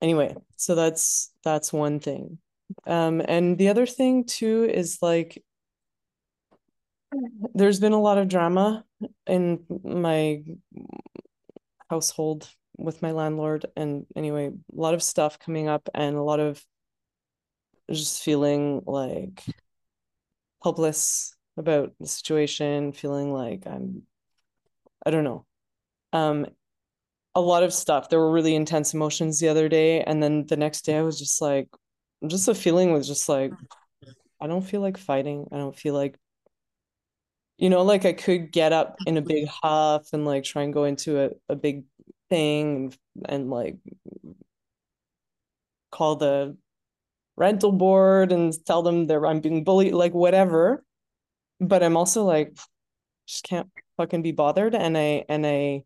[SPEAKER 8] Anyway so that's that's one thing. Um and the other thing too is like there's been a lot of drama in my household with my landlord and anyway a lot of stuff coming up and a lot of just feeling like helpless about the situation feeling like i'm i don't know. Um a lot of stuff. There were really intense emotions the other day and then the next day i was just like just a feeling was just like i don't feel like fighting. I don't feel like you know like i could get up in a big huff and like try and go into a, a big thing and, like call the rental board and tell them that i'm being bullied like whatever. But i'm also like just can't fucking be bothered. And i and i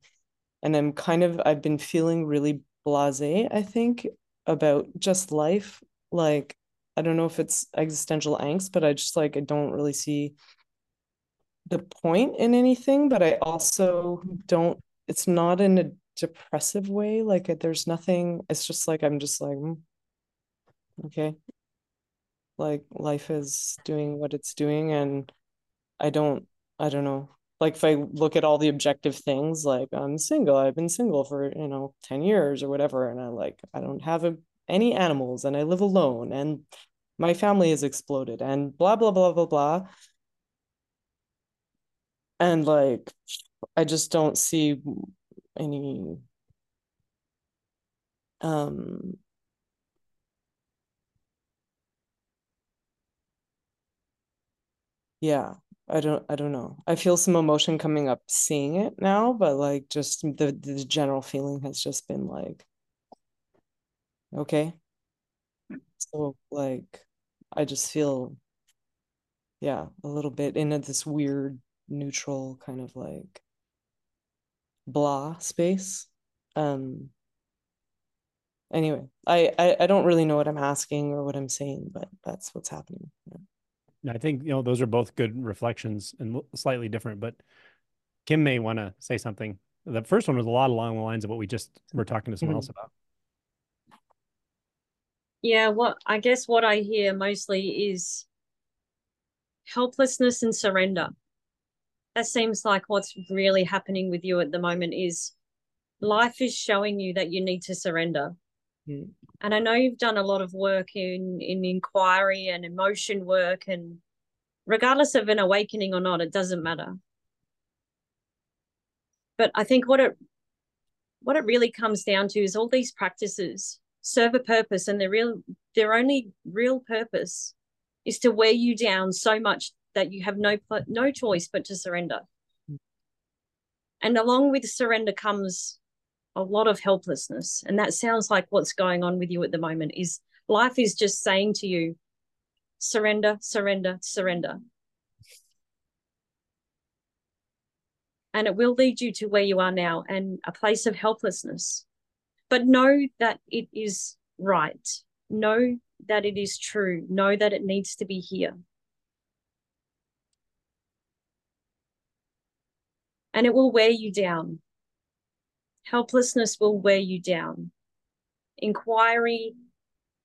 [SPEAKER 8] and i'm kind of i've been feeling really blasé i think about just life. Like i don't know if it's existential angst but i just like i don't really see the point in anything. But i also don't it's not in a depressive way like there's nothing it's just like i'm just like mm, okay. Like life is doing what it's doing and i don't i don't know. Like if i look at all the objective things like i'm single i've been single for you know 10 years or whatever and i like i don't have a, any animals and i live alone and my family has exploded and blah blah blah blah blah. And like i just don't see any um yeah i don't i don't know. I feel some emotion coming up seeing it now but like just the the general feeling has just been like okay. So like i just feel yeah a little bit in this weird neutral kind of like blah space. Um anyway I, I i don't really know what i'm asking or what i'm saying but that's what's happening.
[SPEAKER 1] Yeah. i think you know those are both good reflections and slightly different but kim may want to say something. The first one was a lot along the lines of what we just were talking to someone mm-hmm. else about.
[SPEAKER 3] Yeah what i guess what i hear mostly is helplessness and surrender that seems like what's really happening with you at the moment is life is showing you that you need to surrender. Mm. And I know you've done a lot of work in in inquiry and emotion work and regardless of an awakening or not, it doesn't matter. But I think what it what it really comes down to is all these practices serve a purpose and their real their only real purpose is to wear you down so much that you have no no choice but to surrender. Mm. And along with surrender comes a lot of helplessness. And that sounds like what's going on with you at the moment is life is just saying to you, surrender, surrender, surrender. And it will lead you to where you are now and a place of helplessness. But know that it is right. Know that it is true. Know that it needs to be here. And it will wear you down. Helplessness will wear you down. Inquiry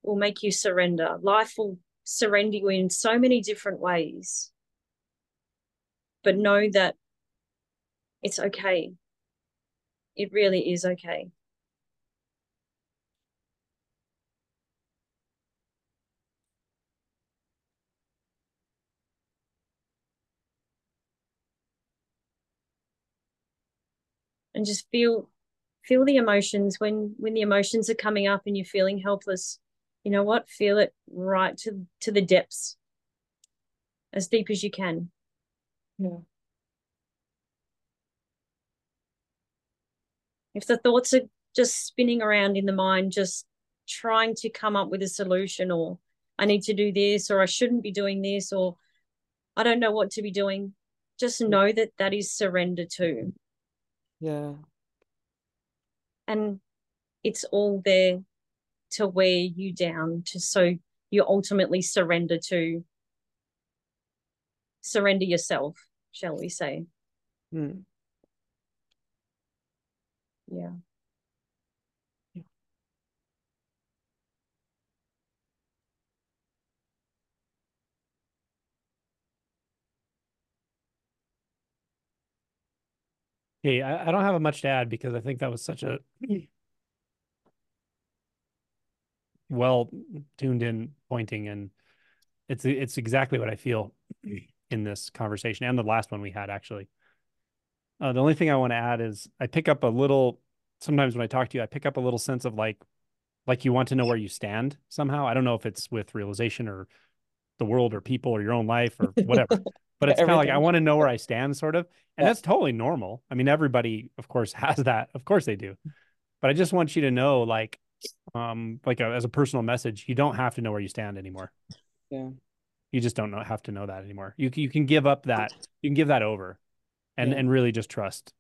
[SPEAKER 3] will make you surrender. Life will surrender you in so many different ways. But know that it's okay. It really is okay. And just feel feel the emotions. When when the emotions are coming up and you're feeling helpless you know what? Feel it right to to the depths as deep as you can.
[SPEAKER 8] Yeah.
[SPEAKER 3] If the thoughts are just spinning around in the mind, just trying to come up with a solution, or I need to do this, or I shouldn't be doing this, or I don't know what to be doing, just know that that is surrender too.
[SPEAKER 8] Yeah.
[SPEAKER 3] And it's all there to wear you down to so you ultimately surrender to surrender yourself, shall we say.
[SPEAKER 8] Mm.
[SPEAKER 3] Yeah.
[SPEAKER 1] Hey, I, I don't have much to add because I think that was such a (clears throat) well tuned in pointing and it's it's exactly what I feel (clears throat) in this conversation and the last one we had actually. Uh, the only thing I want to add is I pick up a little sometimes when I talk to you, I pick up a little sense of like like you want to know where you stand somehow. I don't know if it's with realization or the world or people or your own life or (laughs) whatever. But it's kind of like I want to know where I stand, sort of. And yeah. that's totally normal. I mean, everybody, of course, (laughs) has that. Of course they do. But I just want you to know, like, um, like a, as a personal message, you don't have to know where you stand anymore.
[SPEAKER 8] Yeah.
[SPEAKER 1] You just don't know, have to know that anymore. You you can give up that. You can give that over, and yeah. and really just trust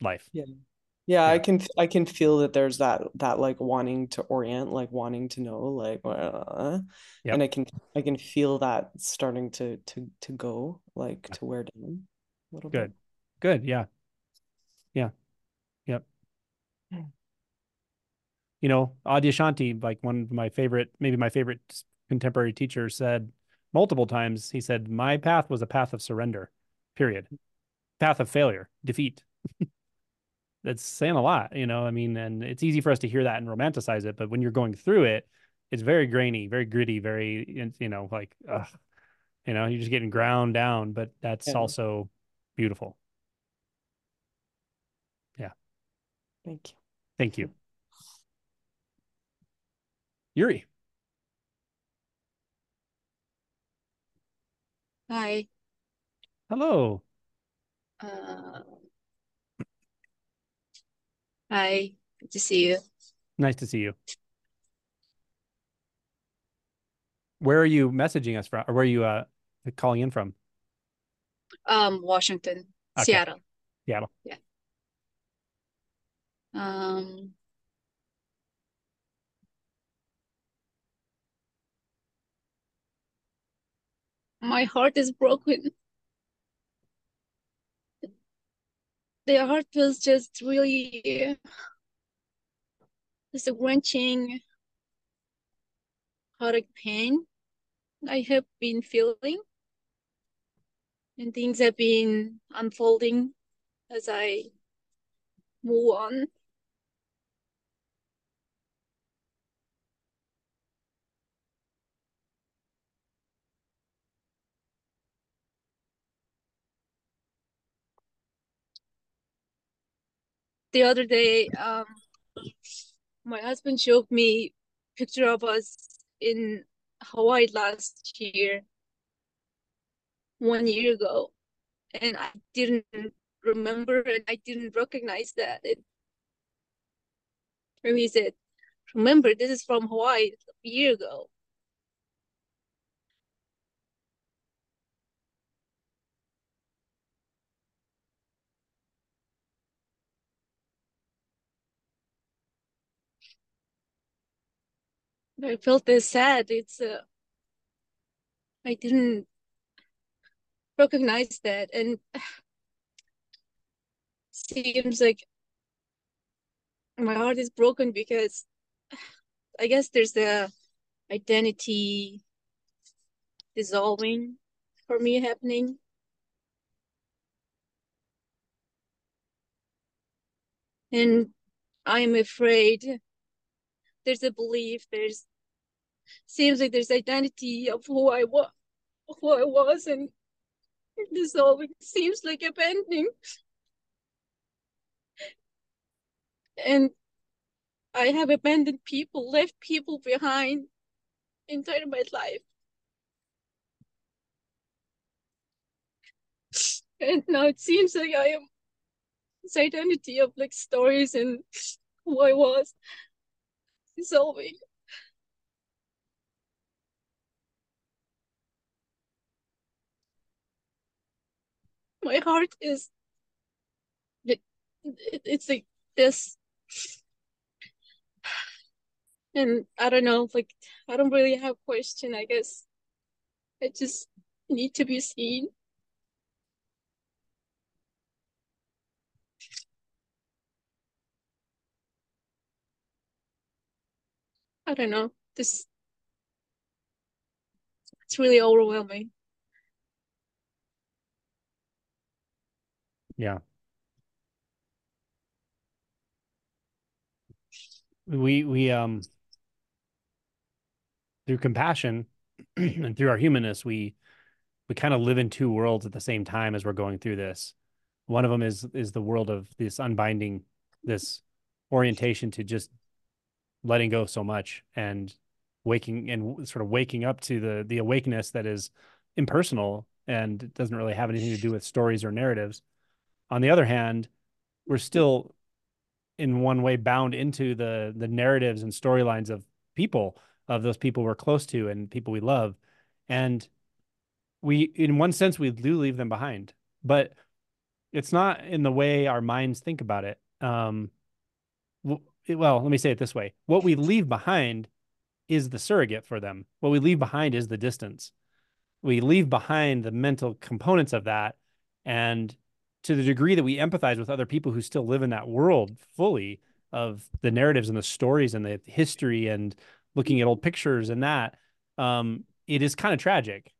[SPEAKER 1] life.
[SPEAKER 8] Yeah. Yeah, I can I can feel that there's that that like wanting to orient, like wanting to know, like uh, yep. and I can I can feel that starting to to to go like to wear down a little
[SPEAKER 1] Good.
[SPEAKER 8] bit.
[SPEAKER 1] Good. Yeah. Yeah. Yep. You know, Adyashanti, like one of my favorite, maybe my favorite contemporary teacher said multiple times, he said, My path was a path of surrender, period. Path of failure, defeat (laughs) that's saying a lot, you know. I mean, and it's easy for us to hear that and romanticize it, but when you're going through it, it's very grainy, very gritty, very you know, like ugh, you know, you're just getting ground down, but that's yeah. also beautiful. Yeah.
[SPEAKER 8] Thank you.
[SPEAKER 1] Thank you. Yuri.
[SPEAKER 9] Hi.
[SPEAKER 1] Hello.
[SPEAKER 9] Uh, Hi, good to see you.
[SPEAKER 1] Nice to see you. Where are you messaging us from, or where are you uh calling in from?
[SPEAKER 9] Um, Washington, okay. Seattle.
[SPEAKER 1] Seattle.
[SPEAKER 9] Yeah. Um. My heart is broken. The heart was just really just a wrenching heartache pain I have been feeling and things have been unfolding as I move on. The other day, um, my husband showed me picture of us in Hawaii last year, one year ago, and I didn't remember and I didn't recognize that. It, he said, "Remember, this is from Hawaii a year ago." I felt this sad. It's uh, I didn't recognize that, and (sighs) seems like my heart is broken because (sighs) I guess there's the identity dissolving for me happening. And I'm afraid there's a belief, there's seems like there's identity of who I was who I was and dissolving seems like abandoning. And I have abandoned people, left people behind entire my life. And now it seems like I am this identity of like stories and who I was dissolving. My heart is it, it, it's like this and I don't know, like I don't really have question, I guess. I just need to be seen. I don't know. This it's really overwhelming.
[SPEAKER 1] Yeah. We we um through compassion (clears throat) and through our humanness, we we kind of live in two worlds at the same time as we're going through this. One of them is is the world of this unbinding, this orientation to just letting go so much and waking and sort of waking up to the the awakeness that is impersonal and doesn't really have anything to do with stories or narratives. On the other hand, we're still in one way bound into the the narratives and storylines of people of those people we're close to and people we love. And we in one sense we do leave them behind but it's not in the way our minds think about it. Um well let me say it this way. What we leave behind is the surrogate for them. What we leave behind is the distance. We leave behind the mental components of that and to the degree that we empathize with other people who still live in that world fully of the narratives and the stories and the history and looking at old pictures and that um, it is kind of tragic.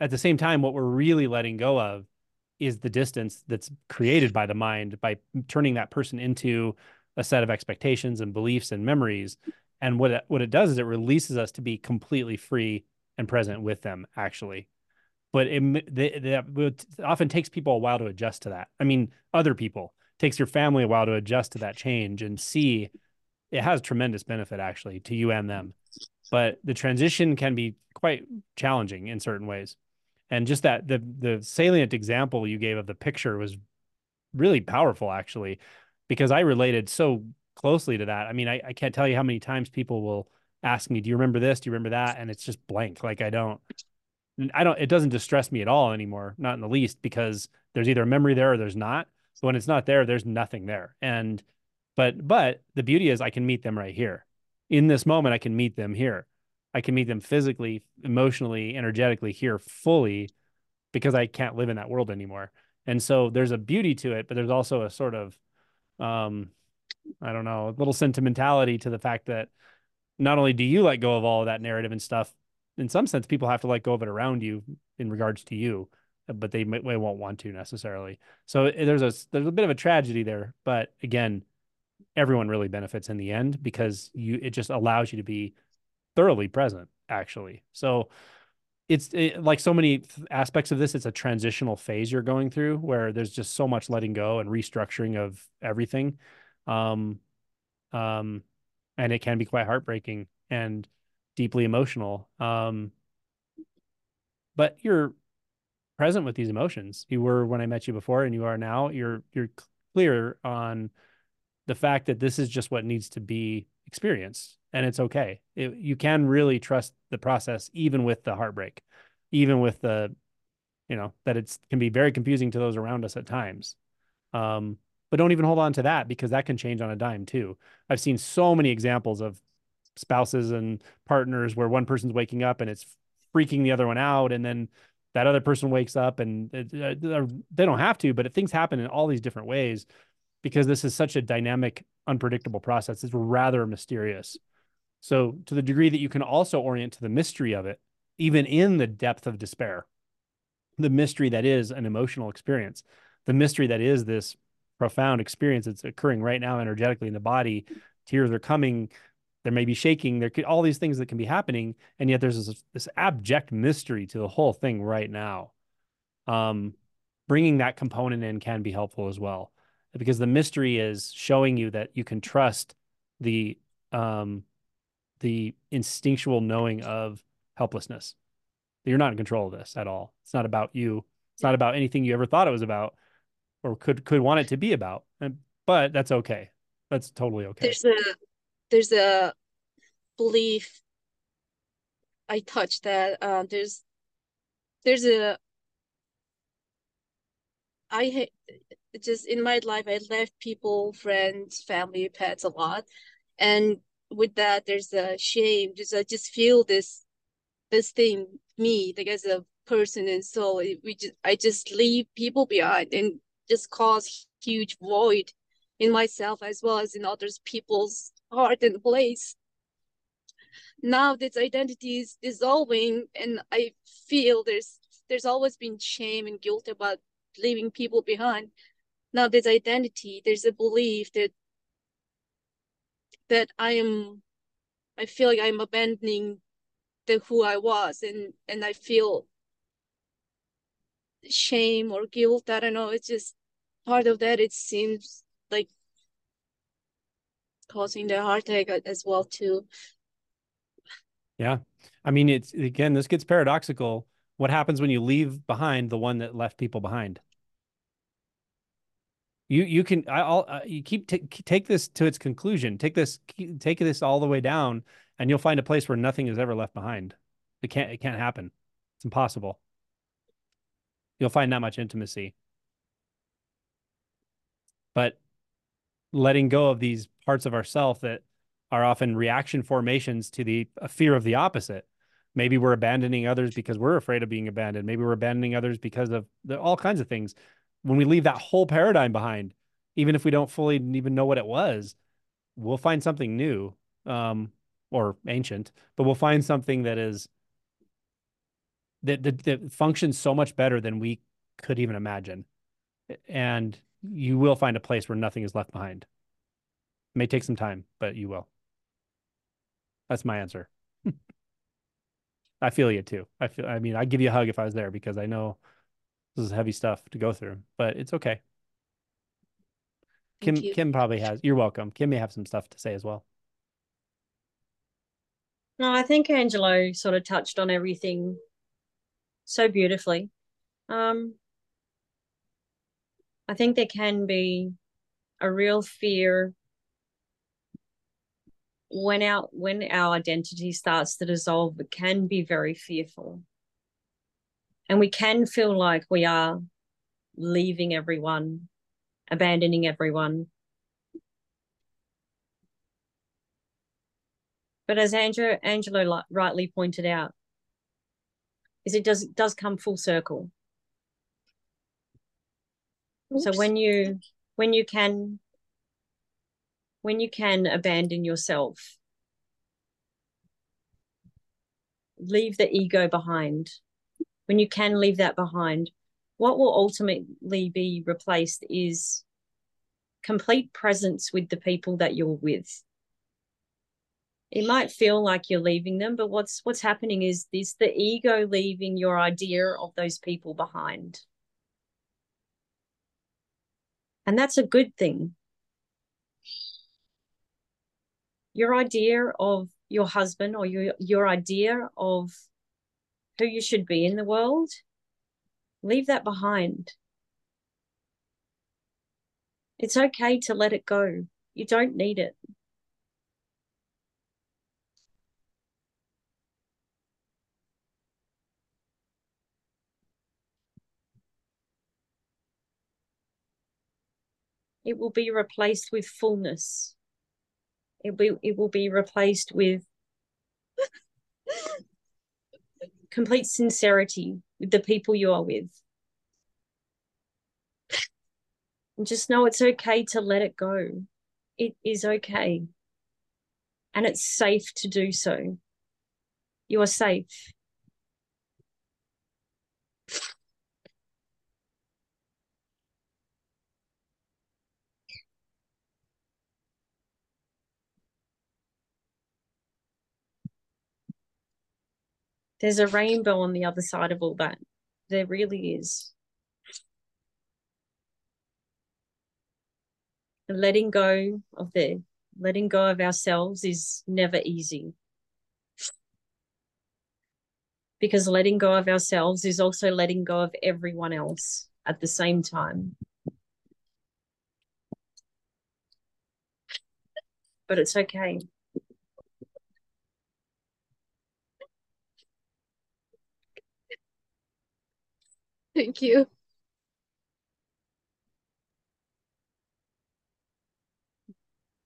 [SPEAKER 1] At the same time what we're really letting go of is the distance that's created by the mind by turning that person into a set of expectations and beliefs and memories. And what it, what it does is it releases us to be completely free and present with them actually but it, it often takes people a while to adjust to that. I mean other people. Takes your family a while to adjust to that change and see it has tremendous benefit actually to you and them. But the transition can be quite challenging in certain ways. And just that the the salient example you gave of the picture was really powerful actually because i related so closely to that. I mean I, I can't tell you how many times people will ask me do you remember this? Do you remember that? And it's just blank. Like i don't i don't it doesn't distress me at all anymore not in the least because there's either a memory there or there's not so when it's not there there's nothing there and but but the beauty is I can meet them right here. In this moment, I can meet them here. I can meet them physically, emotionally, energetically here fully because I can't live in that world anymore. And so there's a beauty to it, but there's also a sort of um I don't know, a little sentimentality to the fact that not only do you let go of all of that narrative and stuff, in some sense, people have to let go of it around you in regards to you, but they, they won't want to necessarily. So eh, there's a there's a bit of a tragedy there, but again, everyone really benefits in the end because you it just allows you to be thoroughly present actually. So it's it, like so many aspects of this it's a transitional phase you're going through where there's just so much letting go and restructuring of everything. Um um and it can be quite heartbreaking. And deeply emotional um but you're present with these emotions you were when i met you before and you are now you're you're clear on the fact that this is just what needs to be experienced and it's okay. It, you can really trust the process, even with the heartbreak, even with the, you know, that it's can be very confusing to those around us at times. Um, but don't even hold on to that because that can change on a dime too. I've seen so many examples of spouses and partners where one person's waking up and it's freaking the other one out, and then that other person wakes up and uh, they don't have to, but things happen in all these different ways because this is such a dynamic, unpredictable process. It's rather mysterious. So, to the degree that you can also orient to the mystery of it, even in the depth of despair, the mystery that is an emotional experience, the mystery that is this profound experience that's occurring right now energetically in the body, tears are coming, there may be shaking, there could all these things that can be happening, and yet there's this, this abject mystery to the whole thing right now. Um, bringing that component in can be helpful as well because the mystery is showing you that you can trust the um the instinctual knowing of helplessness you're not in control of this at all it's not about you it's not about anything you ever thought it was about or could could want it to be about. But that's okay. That's totally okay.
[SPEAKER 9] There's a there's a belief I touched that uh, there's there's a I just in my life I left people, friends, family, pets a lot, and with that there's a shame. Just I just feel this this thing me like as a person and soul. We just I just leave people behind and just cause huge void in myself as well as in others people's heart and place now this identity is dissolving and i feel there's there's always been shame and guilt about leaving people behind. Now this identity there's a belief that that i am i feel like i'm abandoning the who i was and and i feel shame or guilt. I don't know. It's just part of that. It seems like causing the heartache as well too
[SPEAKER 1] yeah. I mean, it's again, this gets paradoxical. What happens when you leave behind the one that left people behind? You you can I'll uh, you keep t- take this to its conclusion. Take this take this all the way down, and you'll find a place where nothing is ever left behind. It can't it can't happen. It's impossible. You'll find that much intimacy. But letting go of these parts of ourself that are often reaction formations to the fear of the opposite. Maybe we're abandoning others because we're afraid of being abandoned. Maybe we're abandoning others because of the, all kinds of things. When we leave that whole paradigm behind, even if we don't fully even know what it was, we'll find something new um, or ancient, but we'll find something that is that, that that functions so much better than we could even imagine. And you will find a place where nothing is left behind. It may take some time, but you will. That's my answer. I feel you too. I feel. I mean, I'd give you a hug if I was there because I know this is heavy stuff to go through, but it's okay. Kim Kim probably has. You're welcome. Kim may have some stuff to say as well.
[SPEAKER 3] No, I think Angelo sort of touched on everything so beautifully. Um, I think there can be a real fear when our when our identity starts to dissolve it can be very fearful. And we can feel like we are leaving everyone abandoning everyone. But as Angelo, Angelo rightly pointed out is it does it does come full circle. Oops. so when you when you can when you can abandon yourself, leave the ego behind, when you can leave that behind, what will ultimately be replaced is complete presence with the people that you're with. It might feel like you're leaving them, but what's what's happening is this the ego leaving your idea of those people behind. And that's a good thing your idea of your husband or your your idea of who you should be in the world leave that behind. It's okay to let it go. You don't need it. It will be replaced with fullness it will it will be replaced with complete sincerity with the people you are with. And just know it's okay to let it go. It is okay. And it's safe to do so. You are safe. there's a rainbow on the other side of all that. There really is. Letting go of the letting go of ourselves is never easy. Because letting go of ourselves is also letting go of everyone else at the same time. But it's okay.
[SPEAKER 9] Thank you.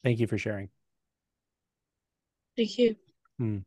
[SPEAKER 1] Thank you for sharing.
[SPEAKER 9] Thank you.
[SPEAKER 1] Hmm.